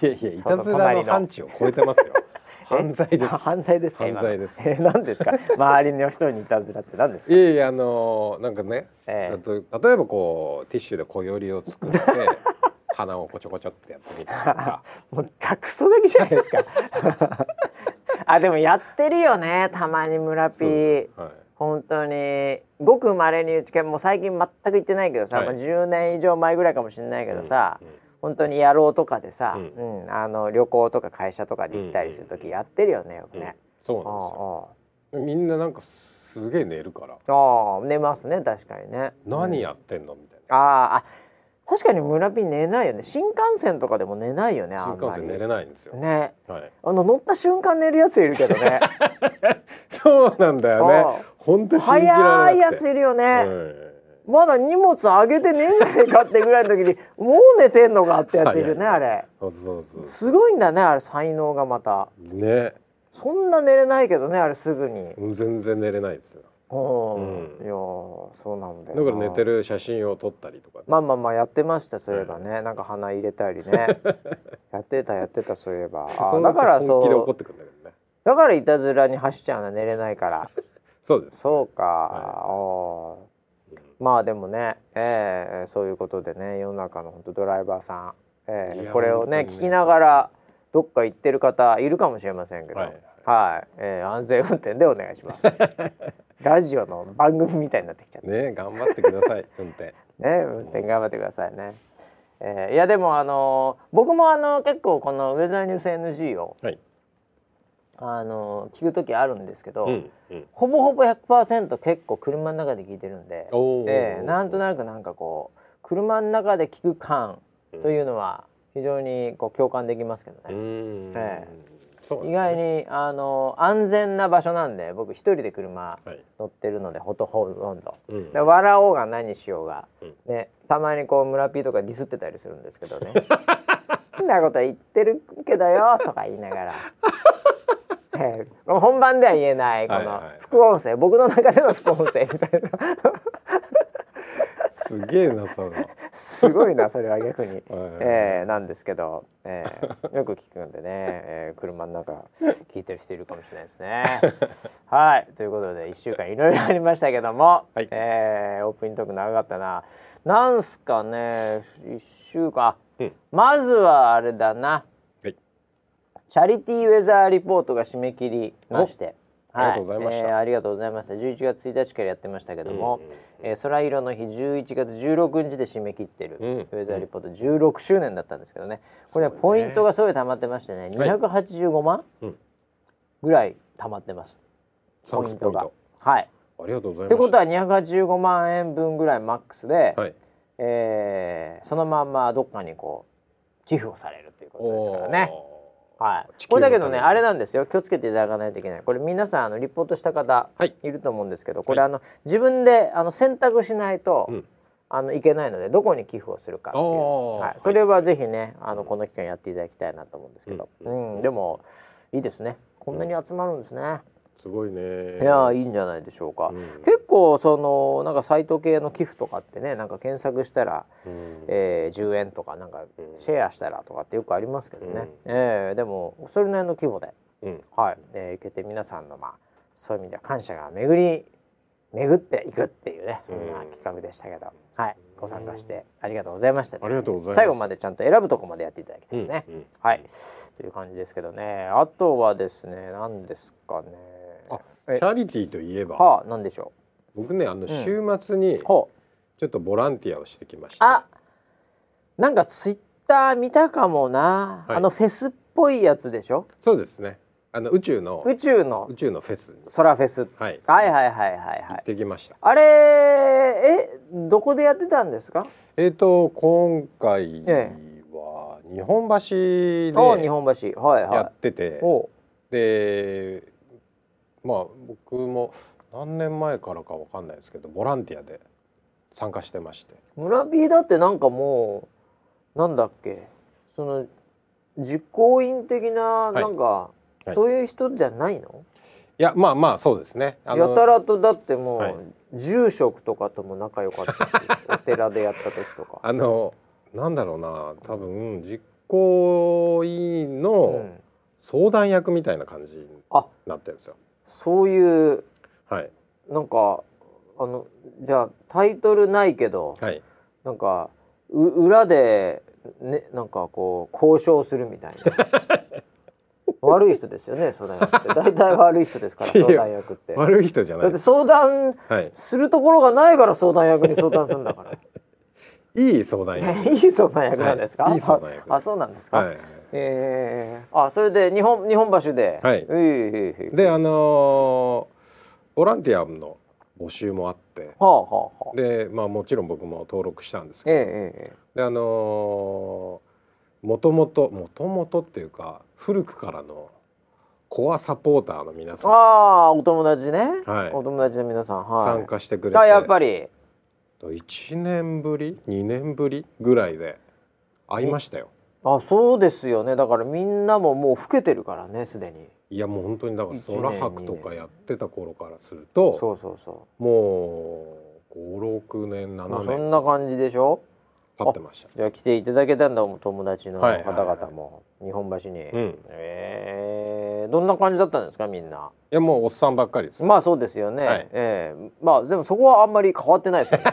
いやいやいたずらの範疇を超えてますよ。犯罪です。犯罪です犯罪です。え何ですか？周りの人にいたずらって何ですか？いやいやあのー、なんかね、えー、例えばこうティッシュで小よりを作って鼻をこちょこちょってやってみたりとか。もうクソガキじゃないですか。あでもやってるよねたまに村ピー、はい本当にごくまれにうちもう最近全く行ってないけどさ、はい、まあ、10年以上前ぐらいかもしれないけどさ、うんうん、本当に野郎とかでさ、うん、うん、あの旅行とか会社とかで行ったりする時やってるよねよくね、うん、そうなんですよ。みんななんかすげえ寝るから。ああ寝ますね確かにね。何やってんの、みたいな。ああ確かに村ピン寝ないよね。新幹線とかでも寝ないよね新幹線寝れないんですよ。ね、はい、あの乗った瞬間寝るやついるけどね。そうなんだよね本当信じられ早いやついるよね、はい。まだ荷物上げてねえんじゃねえかってぐらいの時に。もう寝てんのかってやついるね、あれ。すごいんだねあれ才能がまた。ね。そんな寝れないけどねあれすぐに。全然寝れないですよ。うん、いやそうなんだよだから寝てる写真を撮ったりとか、まあまあまあやってましたそういえばね、なんか鼻入れたりね。やってたやってたそういえば。あだからそう。だからいたずらに走っちゃうの寝れないからそうです、ね、そうか、はい、まあでもね、えー、そういうことでね世の中の本当ドライバーさん、えー、これをね聞きながらどっか行ってる方いるかもしれませんけど、はい、はい、えー、安全運転でお願いします。ラジオの番組みたいになってきちゃった。ね頑張ってください 運転。ね運転頑張ってくださいね、えー、いやでもあの僕もあの結構このウェザーニュース NG を、はい、あの聞く時あるんですけど、うんうん、ほぼほぼ100%結構車の中で聞いてるんで、えー、なんとなくなんかこう車の中で聞く感というのは非常にこう共感できますけどね。えー意外にあの安全な場所なんで僕一人で車乗ってるので、ほとほとんど、うん、笑おうが何しようが、うん、ねたまにこう村ピーとかディスってたりするんですけどね「んなこと言ってるけどよ」とか言いながら。えー、本番では言えないこの副音声、僕の中での副音声みたいな。すげえなその。すごいなそれは逆に、えー、なんですけど、えー、よく聞くんでね、えー、車の中聞いてる人いるかもしれないですね。はいということで1週間いろいろありましたけども、はい、えー、オープニングトーク長かったな。なんすかね1週間、うん、まずはあれだな、はい、チャリティーウェザーリポートが締め切りまして。ありがとうございました、えー、ありがとうございました。11月1日からやってましたけども、うん、えー、空色の日11月16日で締め切ってる、うん、ウェザーリポート。16周年だったんですけどね。これ、ね、ポイントがすごい溜まってましてね。285万、ぐらい溜まってます、ポイントが。はい。ありがとうございますってことは285万円分ぐらいマックスで、はい、えー、そのまんまどっかにこう寄付をされるということですからね。はい、これだけどねあれなんですよ。気をつけていただかないといけない。これ皆さんあのリポートした方い。ると思うんですけど、はい、これあの自分であの選択しないと、うん、あのいけないのでどこに寄付をするかっていう、はい、それはぜひねあのこの期間やっていただきたいなと思うんですけど、うん、うん、でもいいですね。こんなに集まるんですね。すごいね。いやいいんじゃないでしょうか、うん、結構そのなんかサイト系の寄付とかってねなんか検索したら、うん、えー、10円とかなんかシェアしたらとかってよくありますけどね、うん、えー、でもそれなりの規模で、うん、はい、えー、いけて皆さんのまあそういう意味では感謝が巡り巡っていくっていうねそんな企画でしたけど、はい。ご参加してありがとうございました、ね、ありがとうございます。最後までちゃんと選ぶとこまでやっていただきたいですね、はい。という感じですけどね。あとはですね何ですかねチャリティーといえば、はあ、何でしょう。僕ねあの週末にちょっとボランティアをしてきました、あなんかツイッター見たかもな、はい、あのフェスっぽいやつでしょ。そうですね。あの宇宙の宇宙の。宇宙のフェス。ソラフェス、はい、はいはいはいはいはい。行ってきました。あれえどこでやってたんですか？えっ、ー、と今回は日本橋で日本橋。はいはい。やってて、でまあ僕も何年前からかわかんないですけどボランティアで参加してまして。村 B だってなんかもうなんだっけその実行委員的ななんか、はい、そういう人じゃないの、いやまあまあそうですね。やたらとだってもう、はい、住職とかとも仲良かったし お寺でやった時とか。あのなんだろうな多分実行委員の相談役みたいな感じになってるんですよ、そういう、はい、なんかあのじゃあタイトルないけど、はい、なんかう裏で、ね、なんかこう交渉するみたいな。悪い人ですよね相談役って。大体悪い人ですから相談役って。悪い人じゃない。だって相談するところがないから相談役に相談するんだから。いい相談役。いい相談役なんですか、はい、いい相談役あそうなんですか、はいえー、あそれで日本日本橋で、はい、えー、であのー、ボランティアの募集もあって、はあはあ、でまあもちろん僕も登録したんですけど、えー、であのー、もともともともとっていうか古くからのコアサポーターの皆さん。ああお友達ね、はい、お友達の皆さん、はい、参加してくれて。やっぱり。1年ぶり2年ぶりぐらいで会いましたよあそうですよね。だからみんなももう老けてるからねすでに。いやもう本当にだから空白とかやってた頃からするとそうそうそう。もう56年7年。そんな感じでしょ？経ってました。じゃあ来ていただけたんだ友達の方々も、日本橋に、うん、え。ー、どんな感じだったんですかみんな？いやもうおっさんばっかりです。まあそうですよね、はい、えー、まあでもそこはあんまり変わってないですよね。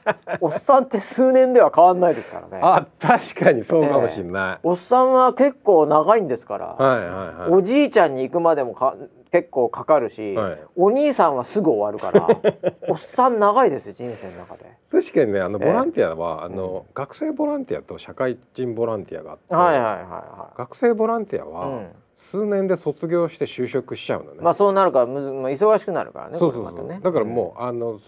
おっさんって数年では変わんないですからね。あ確かにそうかもしれない、えー、おっさんは結構長いんですから、はいはいはい、おじいちゃんに行くまでもか結構かかるし、はい、お兄さんはすぐ終わるから おっさん長いですよ人生の中で。確かにねあのボランティアは、えー、あの、うん、学生ボランティアと社会人ボランティアがあって、はいはいはいはい、学生ボランティアは、うん、数年で卒業して就職しちゃうのね。まあそうなるからむず、まあ、忙しくなるからねそうそうそう、ね、だからもう、うん、あの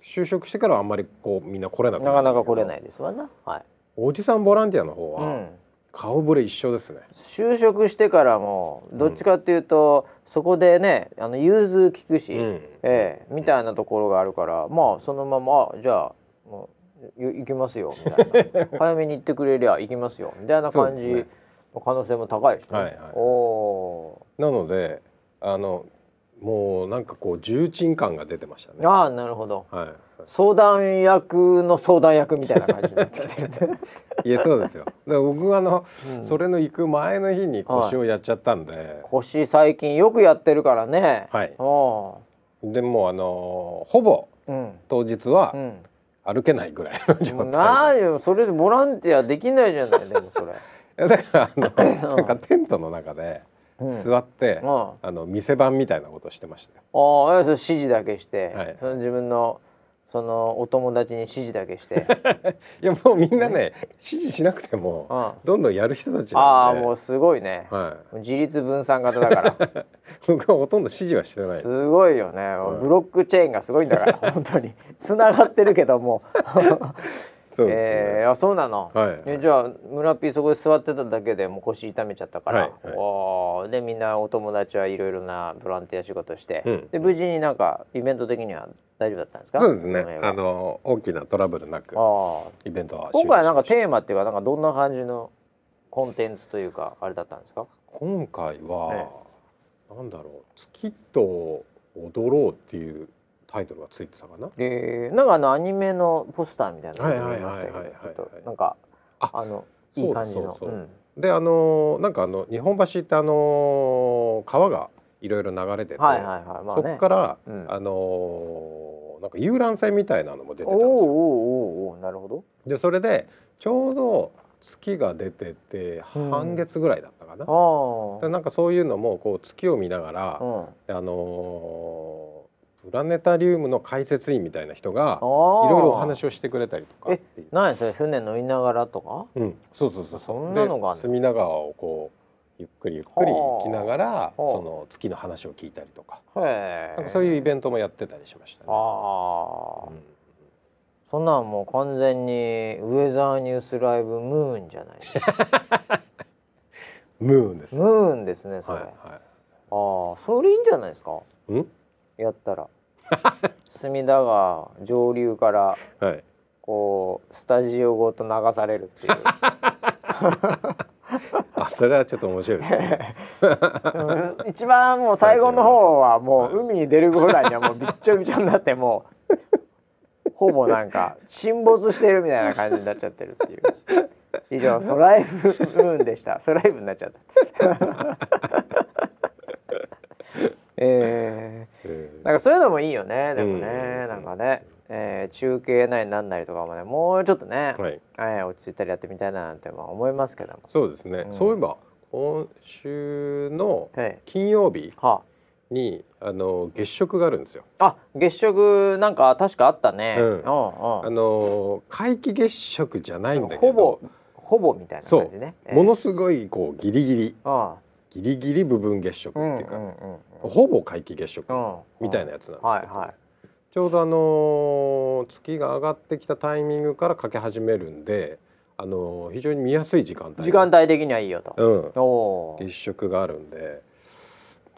就職してからあんまりこうみんな来れなくなかなか来れないですわな、はい、おじさんボランティアの方は、顔ぶれ一緒ですね。就職してからもどっちかっていうと、うん、そこでねあの融通聞くし、うん、ええみたいなところがあるからまあそのままじゃあもう行きますよみたいな。早めに行ってくれりゃ行きますよみたいな感じの可能性も高いしね。はいはい、おなのであのもうなんかこう重鎮感が出てましたね。ああなるほど。はい。相談役の相談役みたいな感じになってきてる。いやそうですよ。で僕はあの、うん、それの行く前の日に腰をやっちゃったんで。はい、腰最近よくやってるからね。はい。でもあのほぼ、当日は、歩けないぐらいの状態。なよそれでボランティアできないじゃないでもそれ。だからあのなんかテントの中で。座って、うん、あの店番みたいなことしてましたよ。ああ、指示だけして、はい、その自分のそのお友達に指示だけして。いやもうみんなね指示しなくてもどんどんやる人たちああもうすごいね、はい、自立分散型だから。僕はほとんど指示はしてないす。ごいよね、はい、ブロックチェーンがすごいんだから本当に。つながってるけども そうですね、えー、あそうなの、はい、じゃあ村ピーそこで座ってただけでもう腰痛めちゃったから、はいはい、でみんなお友達はいろいろなボランティア仕事して、うん、で無事になんかイベント的には大丈夫だったんですか？そうですね。あの大きなトラブルなくイベントは今回なんかテーマっていうかなんかどんな感じのコンテンツというかあれだったんですか？今回は、ね、なんだろう。月と踊ろうっていうタイトルがついてたかな。えー、なんかあのアニメのポスターみたいなのが見ましたけど、なんかあのいい感じの。であのなんかあの日本橋ってあの川がいろいろ流れてて、はいはいはいまあね、そこから、うん、あのなんか遊覧船みたいなのも出てたんですよ。おおなるほど。でそれでちょうど月が出てて半月ぐらいだったかな。うん、でなんかそういうのもこう月を見ながら、うん、あのープラネタリウムの解説員みたいな人がいろいろお話をしてくれたりとかえ何それ船乗りながらとか？うん。そうそうそうそんなのが隅田川をこうゆっくりゆっくり行きながらその月の話を聞いたりとか。なんかそういうイベントもやってたりしましたね。あうん、そんなんもう完全にウェザーニュースライブムーンじゃないですか。ムーンです。ムーンですねそれ。はいはい、ああそれいいんじゃないですか？うん？やったら。隅田川上流から、はい、こうスタジオごと流されるっていう。あそれはちょっと面白いね。一番もう最後の方はもう海に出るぐらいにはもうびっちょびちょになってもうほぼなんか沈没してるみたいな感じになっちゃってるっていう。以上ソライブムーンでした。ソライブになっちゃったえー、なんかそういうのもいいよね。でもね、なんかね、えー、中継なりなんなりとかもねもうちょっとね、はい。えー、落ち着いたりやってみたいななんて思いますけども。そうですね、うん、そういえば今週の金曜日に、はあ、あの月食があるんですよ。あ月食なんか確かあったね、うん、あの皆既月食じゃないんだけど。ほぼほぼみたいな感じね、えー、ものすごいこうギリギリ。ああギリギリ部分月食っていうか、ほぼ皆既月食みたいなやつなんですけど、はいはい、ちょうどあの月が上がってきたタイミングからかけ始めるんで、あの非常に見やすい時間帯。時間帯的にはいいよと、うん、月食があるんで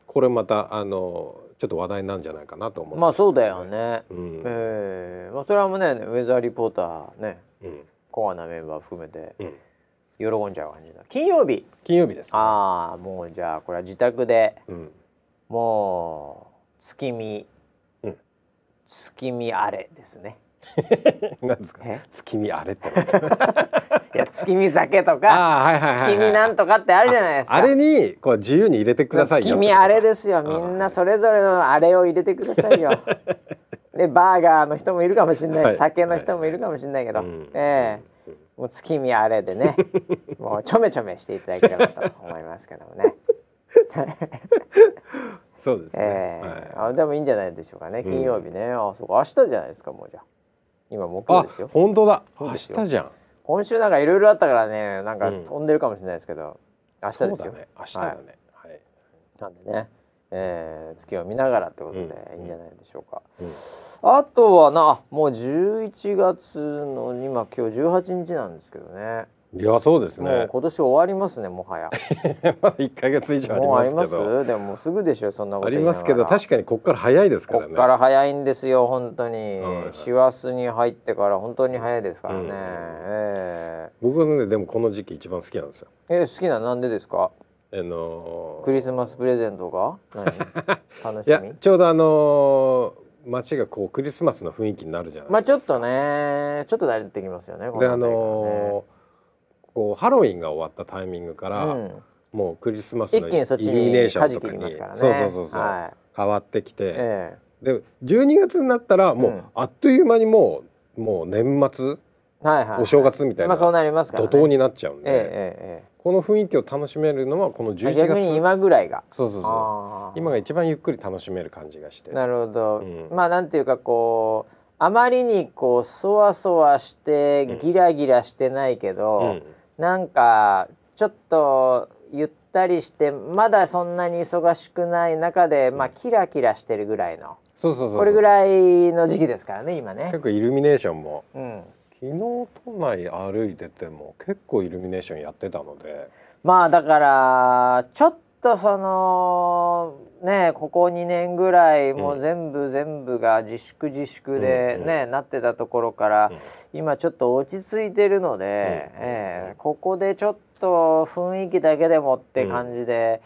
これまたあのちょっと話題なんじゃないかなと思う、ね、まあそうだよね、うん、えー、まあ、それはもうねウェザーリポーターね、うん、コアなメンバー含めて、うん喜んじゃう感じだ金曜日。金曜日です、ね、ああもうじゃあこれは自宅で、うん、もう月見、うん、月見あれですね。なんですか？月見あれって いや月見酒とか月見なんとかってあるじゃないですか。あれにこう自由に入れてください月見あれですよ。みんなそれぞれのあれを入れてくださいよ。でバーガーの人もいるかもしれないし、はい、酒の人もいるかもしれないけど、はい、ええ。ーもう月見あれでね もうちょめちょめしていただければと思いますけどもね。そうですね、えーはい、あでもいいんじゃないでしょうかね金曜日ね、うん、あそうか。明日じゃないですかもうじゃ今木曜ですよ。本当だ。明日じゃん。今週なんかいろいろあったからねなんか飛んでるかもしれないですけど、うん、明日ですよ、ね、明日だね、はい、はい、なんでね。えー、月を見ながらってことでいいんじゃないでしょうか。うん、あとはなもう11月の今今日18日なんですけどね。いやそうですね。今年終わりますねもはや。一ヶ月以上ありますけど。でもすぐでしょそんなことありますけど確かにここから早いですからね。ここから早いんですよ本当に。師走に入ってから本当に早いですからね。うん、えー、僕はねでもこの時期一番好きなんですよ。えー、好きななんでですか？あのー、クリスマスプレゼントが？楽しみ？いやちょうどあのー、街がこうクリスマスの雰囲気になるじゃないまあちょっとねちょっと慣れてきますよねであのー、こうハロウィンが終わったタイミングから、うん、もうクリスマスのイルミネーションとかに、ね、そうそうそうそう、はい、変わってきて、ええ、で12月になったらもう、あっという間にもうもう年末はいはい、お正月みたいな、まあ、そうなりますから、ね、怒涛になっちゃうんで、えええこの雰囲気を楽しめるのはこの11月今ぐらいが。そうそうそう。今が一番ゆっくり楽しめる感じがして。なるほど、うん、まあなんていうかこうあまりにこうそわそわしてギラギラしてないけど、うん、なんかちょっとゆったりしてまだそんなに忙しくない中で、まあキラキラしてるぐらいの。そうそうそう。これぐらいの時期ですからね今ね。結構イルミネーションも、うん、昨日都内歩いてても結構イルミネーションやってたので。まあだからちょっとそのねここ2年ぐらいもう全部全部が自粛自粛でね、うん、なってたところから、うん、今ちょっと落ち着いてるので、うん、えー、ここでちょっと雰囲気だけでもって感じで、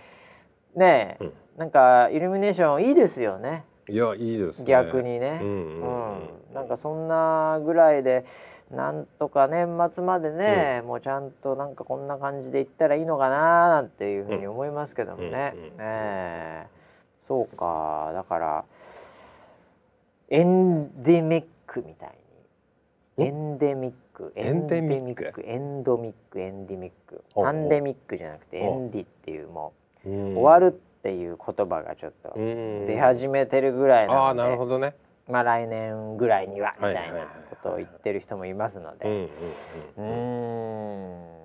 ね、うん、なんかイルミネーションいいですよね。いやいいです、ね、逆にね、うん。なんかそんなぐらいでなんとか年末までね、うん、もうちゃんとなんかこんな感じでいったらいいのかななんていうふうに思いますけどもね、うん、えー、そうか。だからエンデミックみたいに。エンデミック。エンデミック？エンドミック。エンデミック。パンデミックじゃなくてエンディっていうもう終わるっていう言葉がちょっと出始めてるぐらいなので。あなるほどねまあ来年ぐらいにはみたいなことを言ってる人もいますので。うん。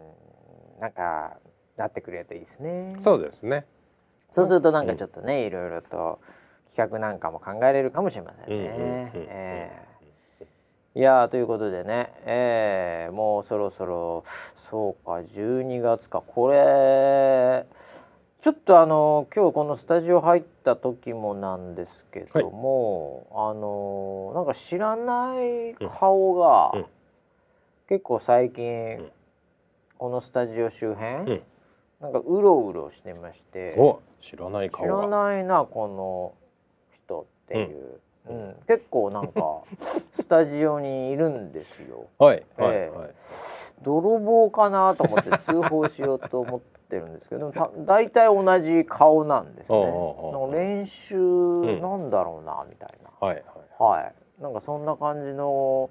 なんかなってくれるといいですね。そうですね。そうするとなんかちょっとね、いろいろと企画なんかも考えれるかもしれませんね。いやということでね、えー、もうそろそろそうか12月か。これちょっとあの今日このスタジオ入った時もなんですけども、はい、あのなんか知らない顔が、うん、結構最近、うん、このスタジオ周辺、うん、なんかうろうろしてまして知らない顔知らないなこの人っていう、うん。結構なんかスタジオにいるんですよ。はい、はい、はい、泥棒かなと思って通報しようと思って。ってるんですけどた大体同じ顔なんですね。練習なんだろうな、みたいな、はいはい、はい、なんかそんな感じの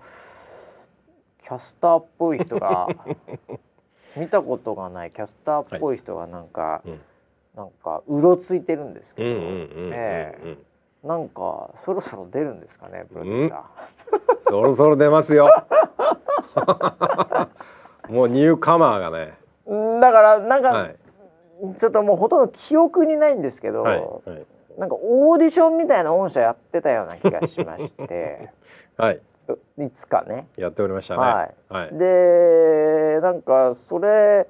キャスターっぽい人が 見たことがないキャスターっぽい人がなんか、はい、なんかうろついてるんですけど、ええ。なんかそろそろ出るんですかねプロデューサー。そろそろ出ますよ。もうニューカマーがね。だからなんか、はい、ちょっともうほとんど記憶にないんですけど、はいはい、なんかオーディションみたいな御社やってたような気がしまして。はい。いつかね。やっておりましたね、はい、はい、でなんかそれ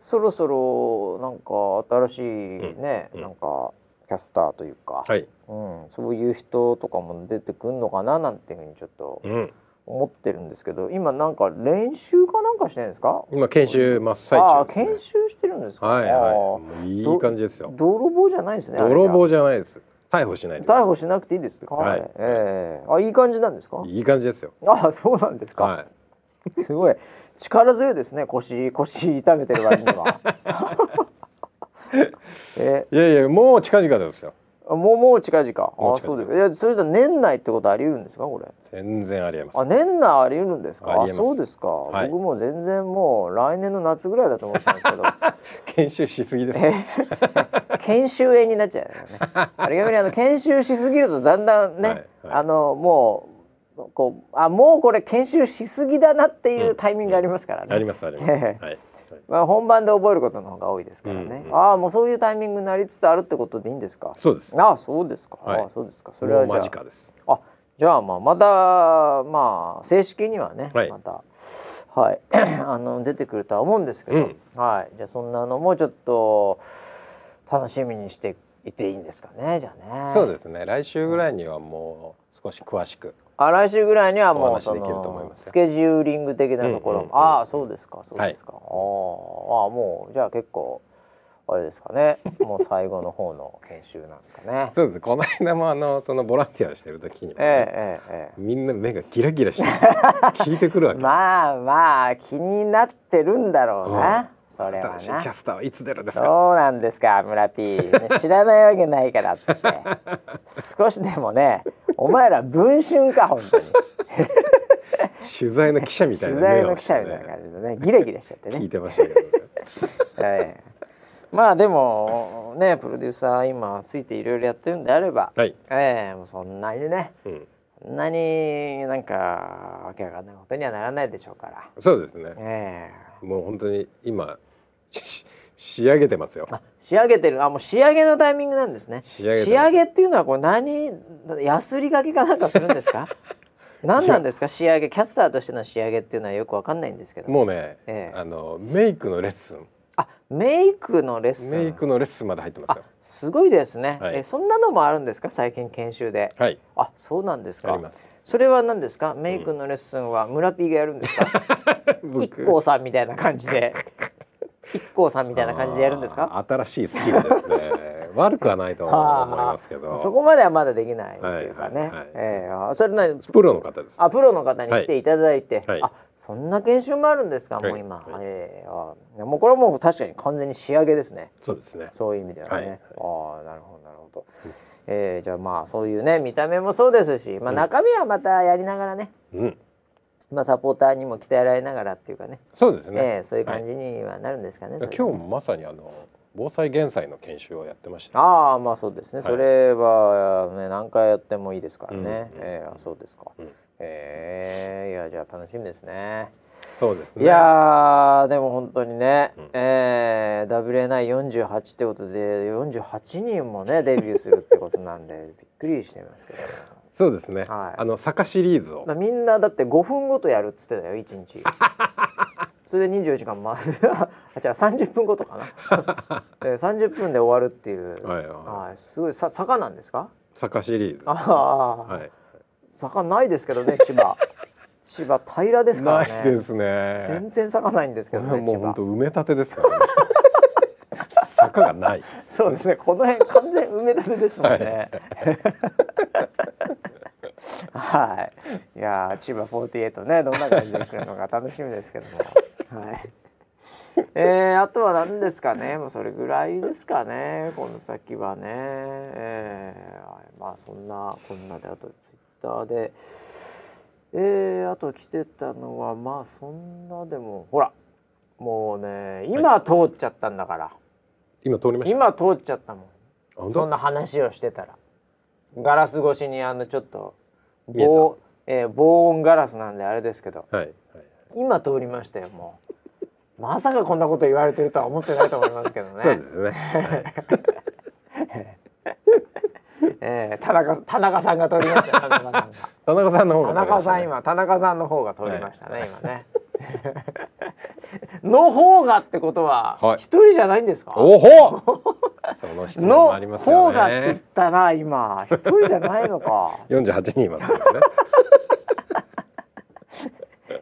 そろそろなんか新しいね、うん、なんかキャスターというか、はい。うん、そういう人とかも出てくるのかななんていうふうにちょっと、うん思ってるんですけど今なんか練習かなんかしてるんですか？今研修真っ最中です、ね、研修してるんですか？はいはい。いい感じですよ。泥棒じゃないですね泥棒じゃないです。逮捕しない逮捕しなくていいですはい、はい、ええ。ー、あいい感じなんですか？いい感じですよ。あそうなんですか、はい、すごい。力強いですね腰腰痛めてる割には。え。いやいやもう近々ですよもう近々。あそうですいやそれと年内ってことあり得るんですか？これ。全然ありえますあ年内あり得るんですか？あそうですか、はい、僕も全然もう来年の夏ぐらいだと思ってたんですけど。研修しすぎです、研修園になっちゃうよね。あれ逆にあの研修しすぎるとだんだんね、はいはい、あのもうこうあもうこれ研修しすぎだなっていうタイミングがありますからね、うん、ありますあります、はいまあ本番で覚えることの方が多いですからね、うんうん、ああもうそういうタイミングになりつつあるってことでいいんですか？そうです。ああそうですか、はい、ああそうですか。それは間近です。あじゃあまあまたまあ正式にはね、はい、またはい。あの出てくるとは思うんですけど、うん、はい。じゃあそんなのもちょっと楽しみにしていていいんですかねじゃあね。そうですね。来週ぐらいにはもう少し詳しくあ来週ぐらいにはもうそのスケジューリング的なところ、うんうん、ああそうですかそうですか、はい、ああもうじゃあ結構あれですかね。もう最後の方の研修なんですかね。そうです。この間もあのそのボランティアをしてる時にも、ね、ええええ、みんな目がギラギラして聞いてくるわけ。まあまあ気になってるんだろうな、うんそれはな。キャスターはいつ出るんですか？そうなんですか村 P 知らないわけないからっつって。少しでもねお前ら文春か本当に。取材の記者みたいな、ね、取材の記者みたいな感じでねギラギラしちゃってね。聞いてましたけどね、はい。まあでもねプロデューサー今ついていろいろやってるんであれば、はい、ええー、もうそんなにね、うん、そんなになんかわけわかんないことにはならないでしょうから。そうですね、ええ。ー、もう本当に今仕上げてますよ。仕上げてる。あもう仕上げのタイミングなんですね。仕上げっていうのはこれ何やすりがけかなんかするんですか？何なんですか？仕上げ。キャスターとしての仕上げっていうのはよくわかんないんですけど。もうね、ええ、あのメイクのレッスンあメイクのレッスン。メイクのレッスンまで入ってますよ。すごいですね、はい、えそんなのもあるんですか？最近研修で。はい。あそうなんですか。それは何ですか？メイクのレッスンは村 P がやるんですか？一光さんみたいな感じで。一光さんみたいな感じでやるんですか？新しいスキルですね。悪くはないと思いますけど。そこまではまだできないっていうかね、はいはいはい、えー、それなプロの方ですあプロの方に来ていただいて、はい、あそんな研修もあるんですか、もう今、はい、えー、あもうこれはもう確かに完全に仕上げですね。そうですね。そういう意味ではね、はい、ああなるほどなるほど、うん、えー、じゃあまあそういうね見た目もそうですし、まあ、中身はまたやりながらね、うん、まあサポーターにも鍛えられながらっていうかね。そうですね、えー、そういう感じにはなるんですかね、はい、今日もまさにあの防災減災の研修をやってました、ね、ああまあそうですね、はい、それはね何回やってもいいですからね、うん、えー、そうですか、うん、えー、いやじゃあ楽しみですね。そうですね。いやでも本当にね、うん、えー、WA948 ってことで48人もねデビューするってことなんで びっくりしてますけど、そうですね、はい、あの坂シリーズを。みんなだって5分ごとやるっつってたよ1日。それで24時間回る。あじゃあ30分ごとかな。え30分で終わるっていう。はい、はい、すごいさ坂なんですか？坂シリーズ。ああ、はい、坂ないですけどね千葉 千葉平らですからね。ないですね。全然坂ないんですけどね。もう本当埋め立てですからね。坂がない。そうですね。この辺完全埋め立てですもんね。はい。い、や千葉48ねどんな感じで来るのか楽しみですけども。はい。えー、あとは何ですかねもうそれぐらいですかねこの先はね、えー、まあそんなこんなであとターで。えー、あと来てたのはまあそんなでもほらもうね今通っちゃったんだから、はい、今通りました？今通っちゃったもん。そんな話をしてたら。ガラス越しにあのちょっと防,、えー、防音ガラスなんであれですけど、はいはい、今通りましたよもう。まさかこんなこと言われてるとは思ってないと思いますけどね。そうですね、はいえー、田中田中さんが取りました田中さんが。田中さんの方が、ね、田中さん今田中さんの方が取りましたね、はい、今ね。の方がってことは一、はい、人じゃないんですか？おほその質問もありますよね。の方がって言ったら今一人じゃないのか。四十八人いますからね。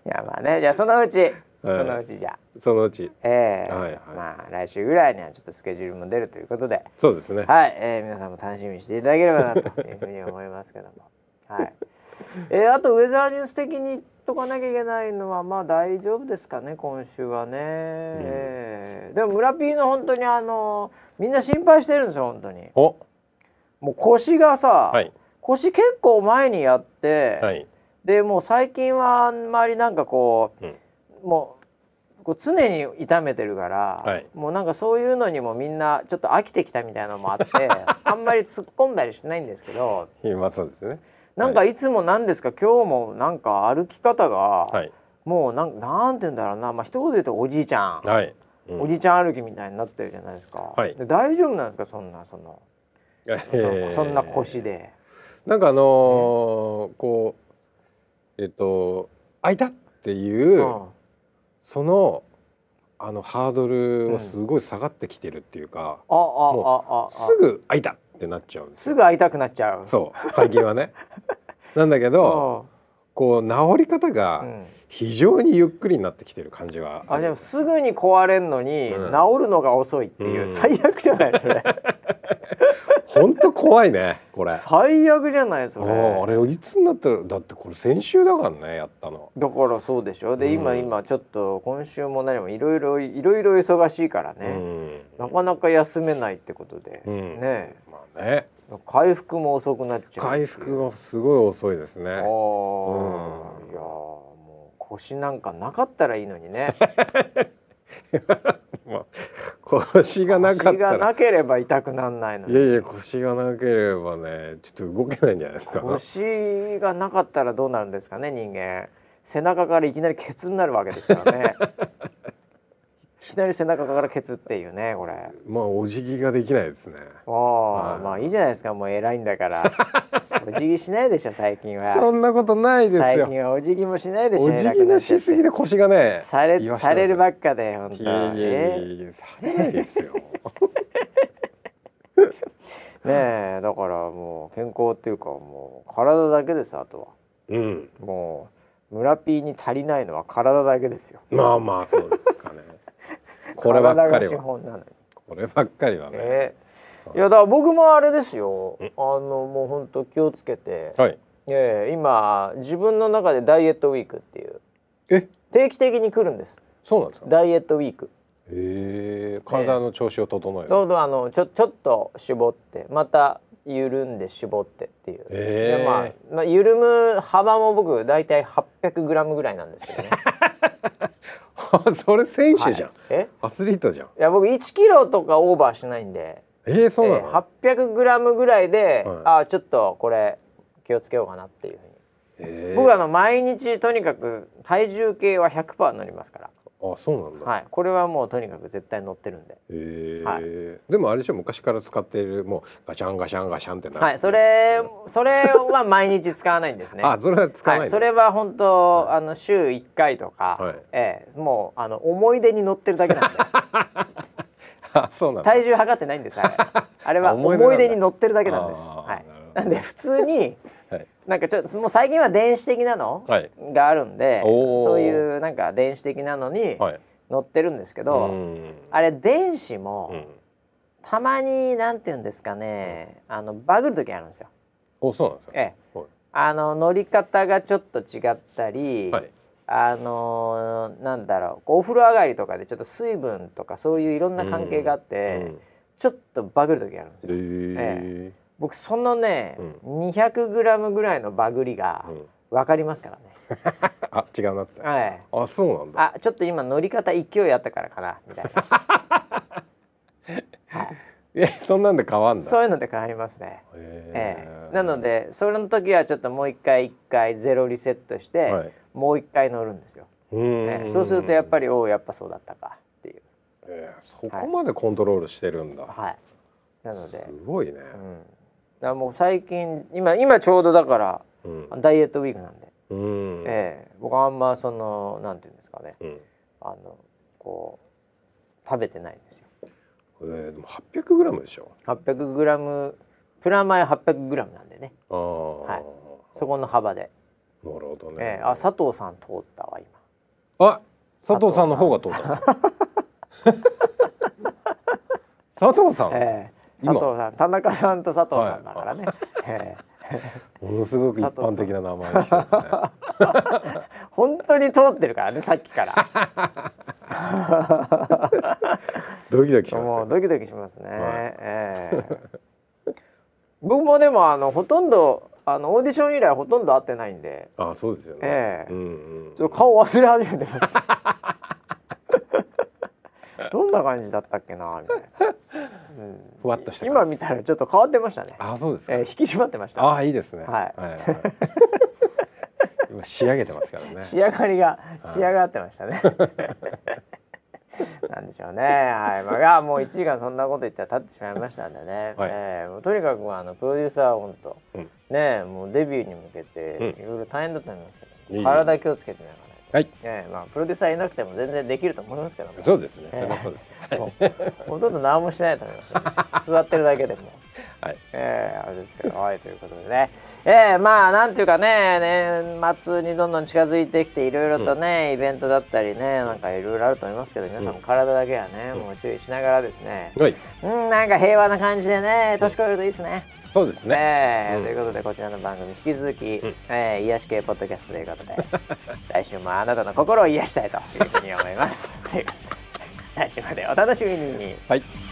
いやまあねじゃあそのうちそのうちじゃ。そのうち。ええ。ーはいはい、まあ来週ぐらいにはちょっとスケジュールも出るということで。そうですね。はい、えー、皆さんも楽しみにしていただければなというふうに思いますけども。はい。えー、あとウェザーニュース的に言っとかなきゃいけないのはまあ大丈夫ですかね今週はね、うん、えー、でも村 P の本当にあのみんな心配してるんですよ本当に。お。もう腰がさ、はい、腰結構前にやって、はい、でもう最近はあんまりなんかこう、うんもうこう常に痛めてるから、はい、もうなんかそういうのにもみんなちょっと飽きてきたみたいなのもあって あんまり突っ込んだりしないんですけどまあそうですね。なんかいつもなんですか、今日もなんか歩き方が、はい、もうなんなんて言うんだろうなまあ一言で言うとおじいちゃん、はい、おじちゃん歩きみたいになってるじゃないですか、はい、大丈夫なんですかそんなその、えー、そんな腰で。なんかあのー、こうえっと開いたっていう、うん、そのあのハードルをすごい下がってきてるっていうか、うん、もうすぐ開いたってなっちゃう。んですすぐ開いたくなっちゃう。そう最近はね。なんだけどこう治り方が非常にゆっくりになってきてる感じはあ、うん、でもすぐに壊れんのに、治るのが遅いっていう、最悪じゃないそれ 本当怖いねこれ。最悪じゃないそれ。あれいつになったらだってこれ先週だからねやったの。だからそうでしょ。で、うん、今今ちょっと今週も何もいろいろいろいろ忙しいからね、うん、なかなか休めないってことで、うん、ね。まあね。回復も遅くなっちゃう回復がすごい遅いですね。ああ、いやもう腰なんかなかったらいいのにね。ま あ腰がなかったら。なければ痛くなんないのいやいや腰がなければねちょっと動けないんじゃないですか。腰がなかったらどうなるんですかね人間。背中からいきなりケツになるわけですからね いきなり背中からケツっていうねこれ。まあお辞儀ができないですね。ああ、はい、まあいいじゃないですか。もう偉いんだから。お辞儀しないでしょ最近は。そんなことないですよ。最近はお辞儀もしないでしょお辞儀のしすぎで腰がねされされるばっかで本当いやいやいやされないですよ。ねえだからもう健康っていうかもう体だけですあとは。うん。もう村ピーに足りないのは体だけですよ。まあまあそうですかねこればっかりは。こればっかりはね、えー、いやだから僕もあれですよ。あのもう本当気をつけて、はい、えー、今自分の中でダイエットウィークっていう。え？定期的に来るんです。そうなんですか？ダイエットウィーク。へえ体の調子を整える、どうぞあのちょちょっと絞って。また緩んで絞ってっていう、えでまあ、まあ、緩む幅も僕大体800グラムぐらいなんですけどね それ選手じゃん、はい、え？アスリートじゃん。いや僕1キロとかオーバーしないんで。えー、そうなの、えー、800グラムぐらいで、はい、あちょっとこれ気をつけようかなっていうふうに、えー、僕あの毎日とにかく体重計は100%乗りますからあそうなんだ、はい、これはもうとにかく絶対乗ってるんで、えー。はい、でもあれでしょ昔から使っているもうガシャンガシャンガシャンってなはい。それそれは毎日使わないんですね。あそれは使わない、はい、それは本当、はい、あの週1回とか、はい、ええー、もうあの思い出に乗ってるだけなんで。あそうなん体重測ってないんですあれ。あれは思い出に乗ってるだけなんです。はい。なんで普通になんかちょっともう最近は電子的なのがあるんで、はい、そういうなんか電子的なのに載ってるんですけど、はい、あれ電子も、うん、たまになんて言うんですかね、あのバグる時あるんですよ。おそうなんですか、ええ、あの乗り方がちょっと違ったり、はい、あのなんだろうお風呂上がりとかでちょっと水分とかそういういろんな関係があって、うん。うん、ちょっとバグる時あるんですよ。ええ僕そのね、うん、200グラムぐらいのバグりがわかりますからね。あ違うなって。はい。あそうなんだ。あちょっと今乗り方勢いあったからかなみたいな。はい。えそんなんで変わんだ。そういうので変わりますね。ええなのでそれの時はちょっともう一回一回ゼロリセットして、はい、もう一回乗るんですよ。えそうするとやっぱりおおやっぱそうだったかっていう。えー、そこまでコントロールしてるんだ。はい。なので。すごいね。うんだもう最近今今ちょうどだから、うん、ダイエットウィークなんで、うん、ええー、僕あんまそのなんていうんですかね、うん、あのこう食べてないんですよ。えー、でも800グラムでしょ。800グラムプラマイ800グラムなんでね。あはい。そこの幅で。なるほどね。えー、あ佐藤さん通ったわ今。あ佐藤さんの方が通った。佐藤さん。ええー佐藤さん田中さんと佐藤さんだからね、はい。ものすごく一般的な名前にしてますね。本当に通ってるからねさっきから。ドキドキしますもうドキドキしますね、はい、えー、僕もでもあのほとんどあのオーディション以来ほとんど会ってないんで。あそうですよね、えー、うんうん、ちょっと顔忘れ始めてますどんな感じだったっけなみたいな、うん、ふわっとした今見たらちょっと変わってましたね。あそうですか、えー、引き締まってました。あいいですね。はい、はいはい、今仕上げてますからね。仕上がりが仕上がってましたね、なんでしょうね。はい。まあ、いやもう1時間そんなこと言ったら経ってしまいましたんでね。はい、えー、もうとにかくあのプロデューサーは本当、うん、ねもうデビューに向けていろいろ大変だと思いますけど、うん、体気をつけてながら。はい。えー、まあプロデューサーいなくても全然できると思いますけども。そうですね。それはそうです。ほとんど何もしないと思います、座ってるだけでも。はい。えー、あれですけど、はいということでね。えー、まあなんていうかね年末にどんどん近づいてきていろいろとね、うん、イベントだったりねなんかいろいろあると思いますけど皆さんも体だけはね、うん、もう注意しながらですね、うん、なんか平和な感じでね年越えるといいですね。そうですね、えー、うん、ということでこちらの番組引き続き、うん、えー、癒し系ポッドキャストということで来週もあなたの心を癒したいというふうに思います。来週までお楽しみに。はい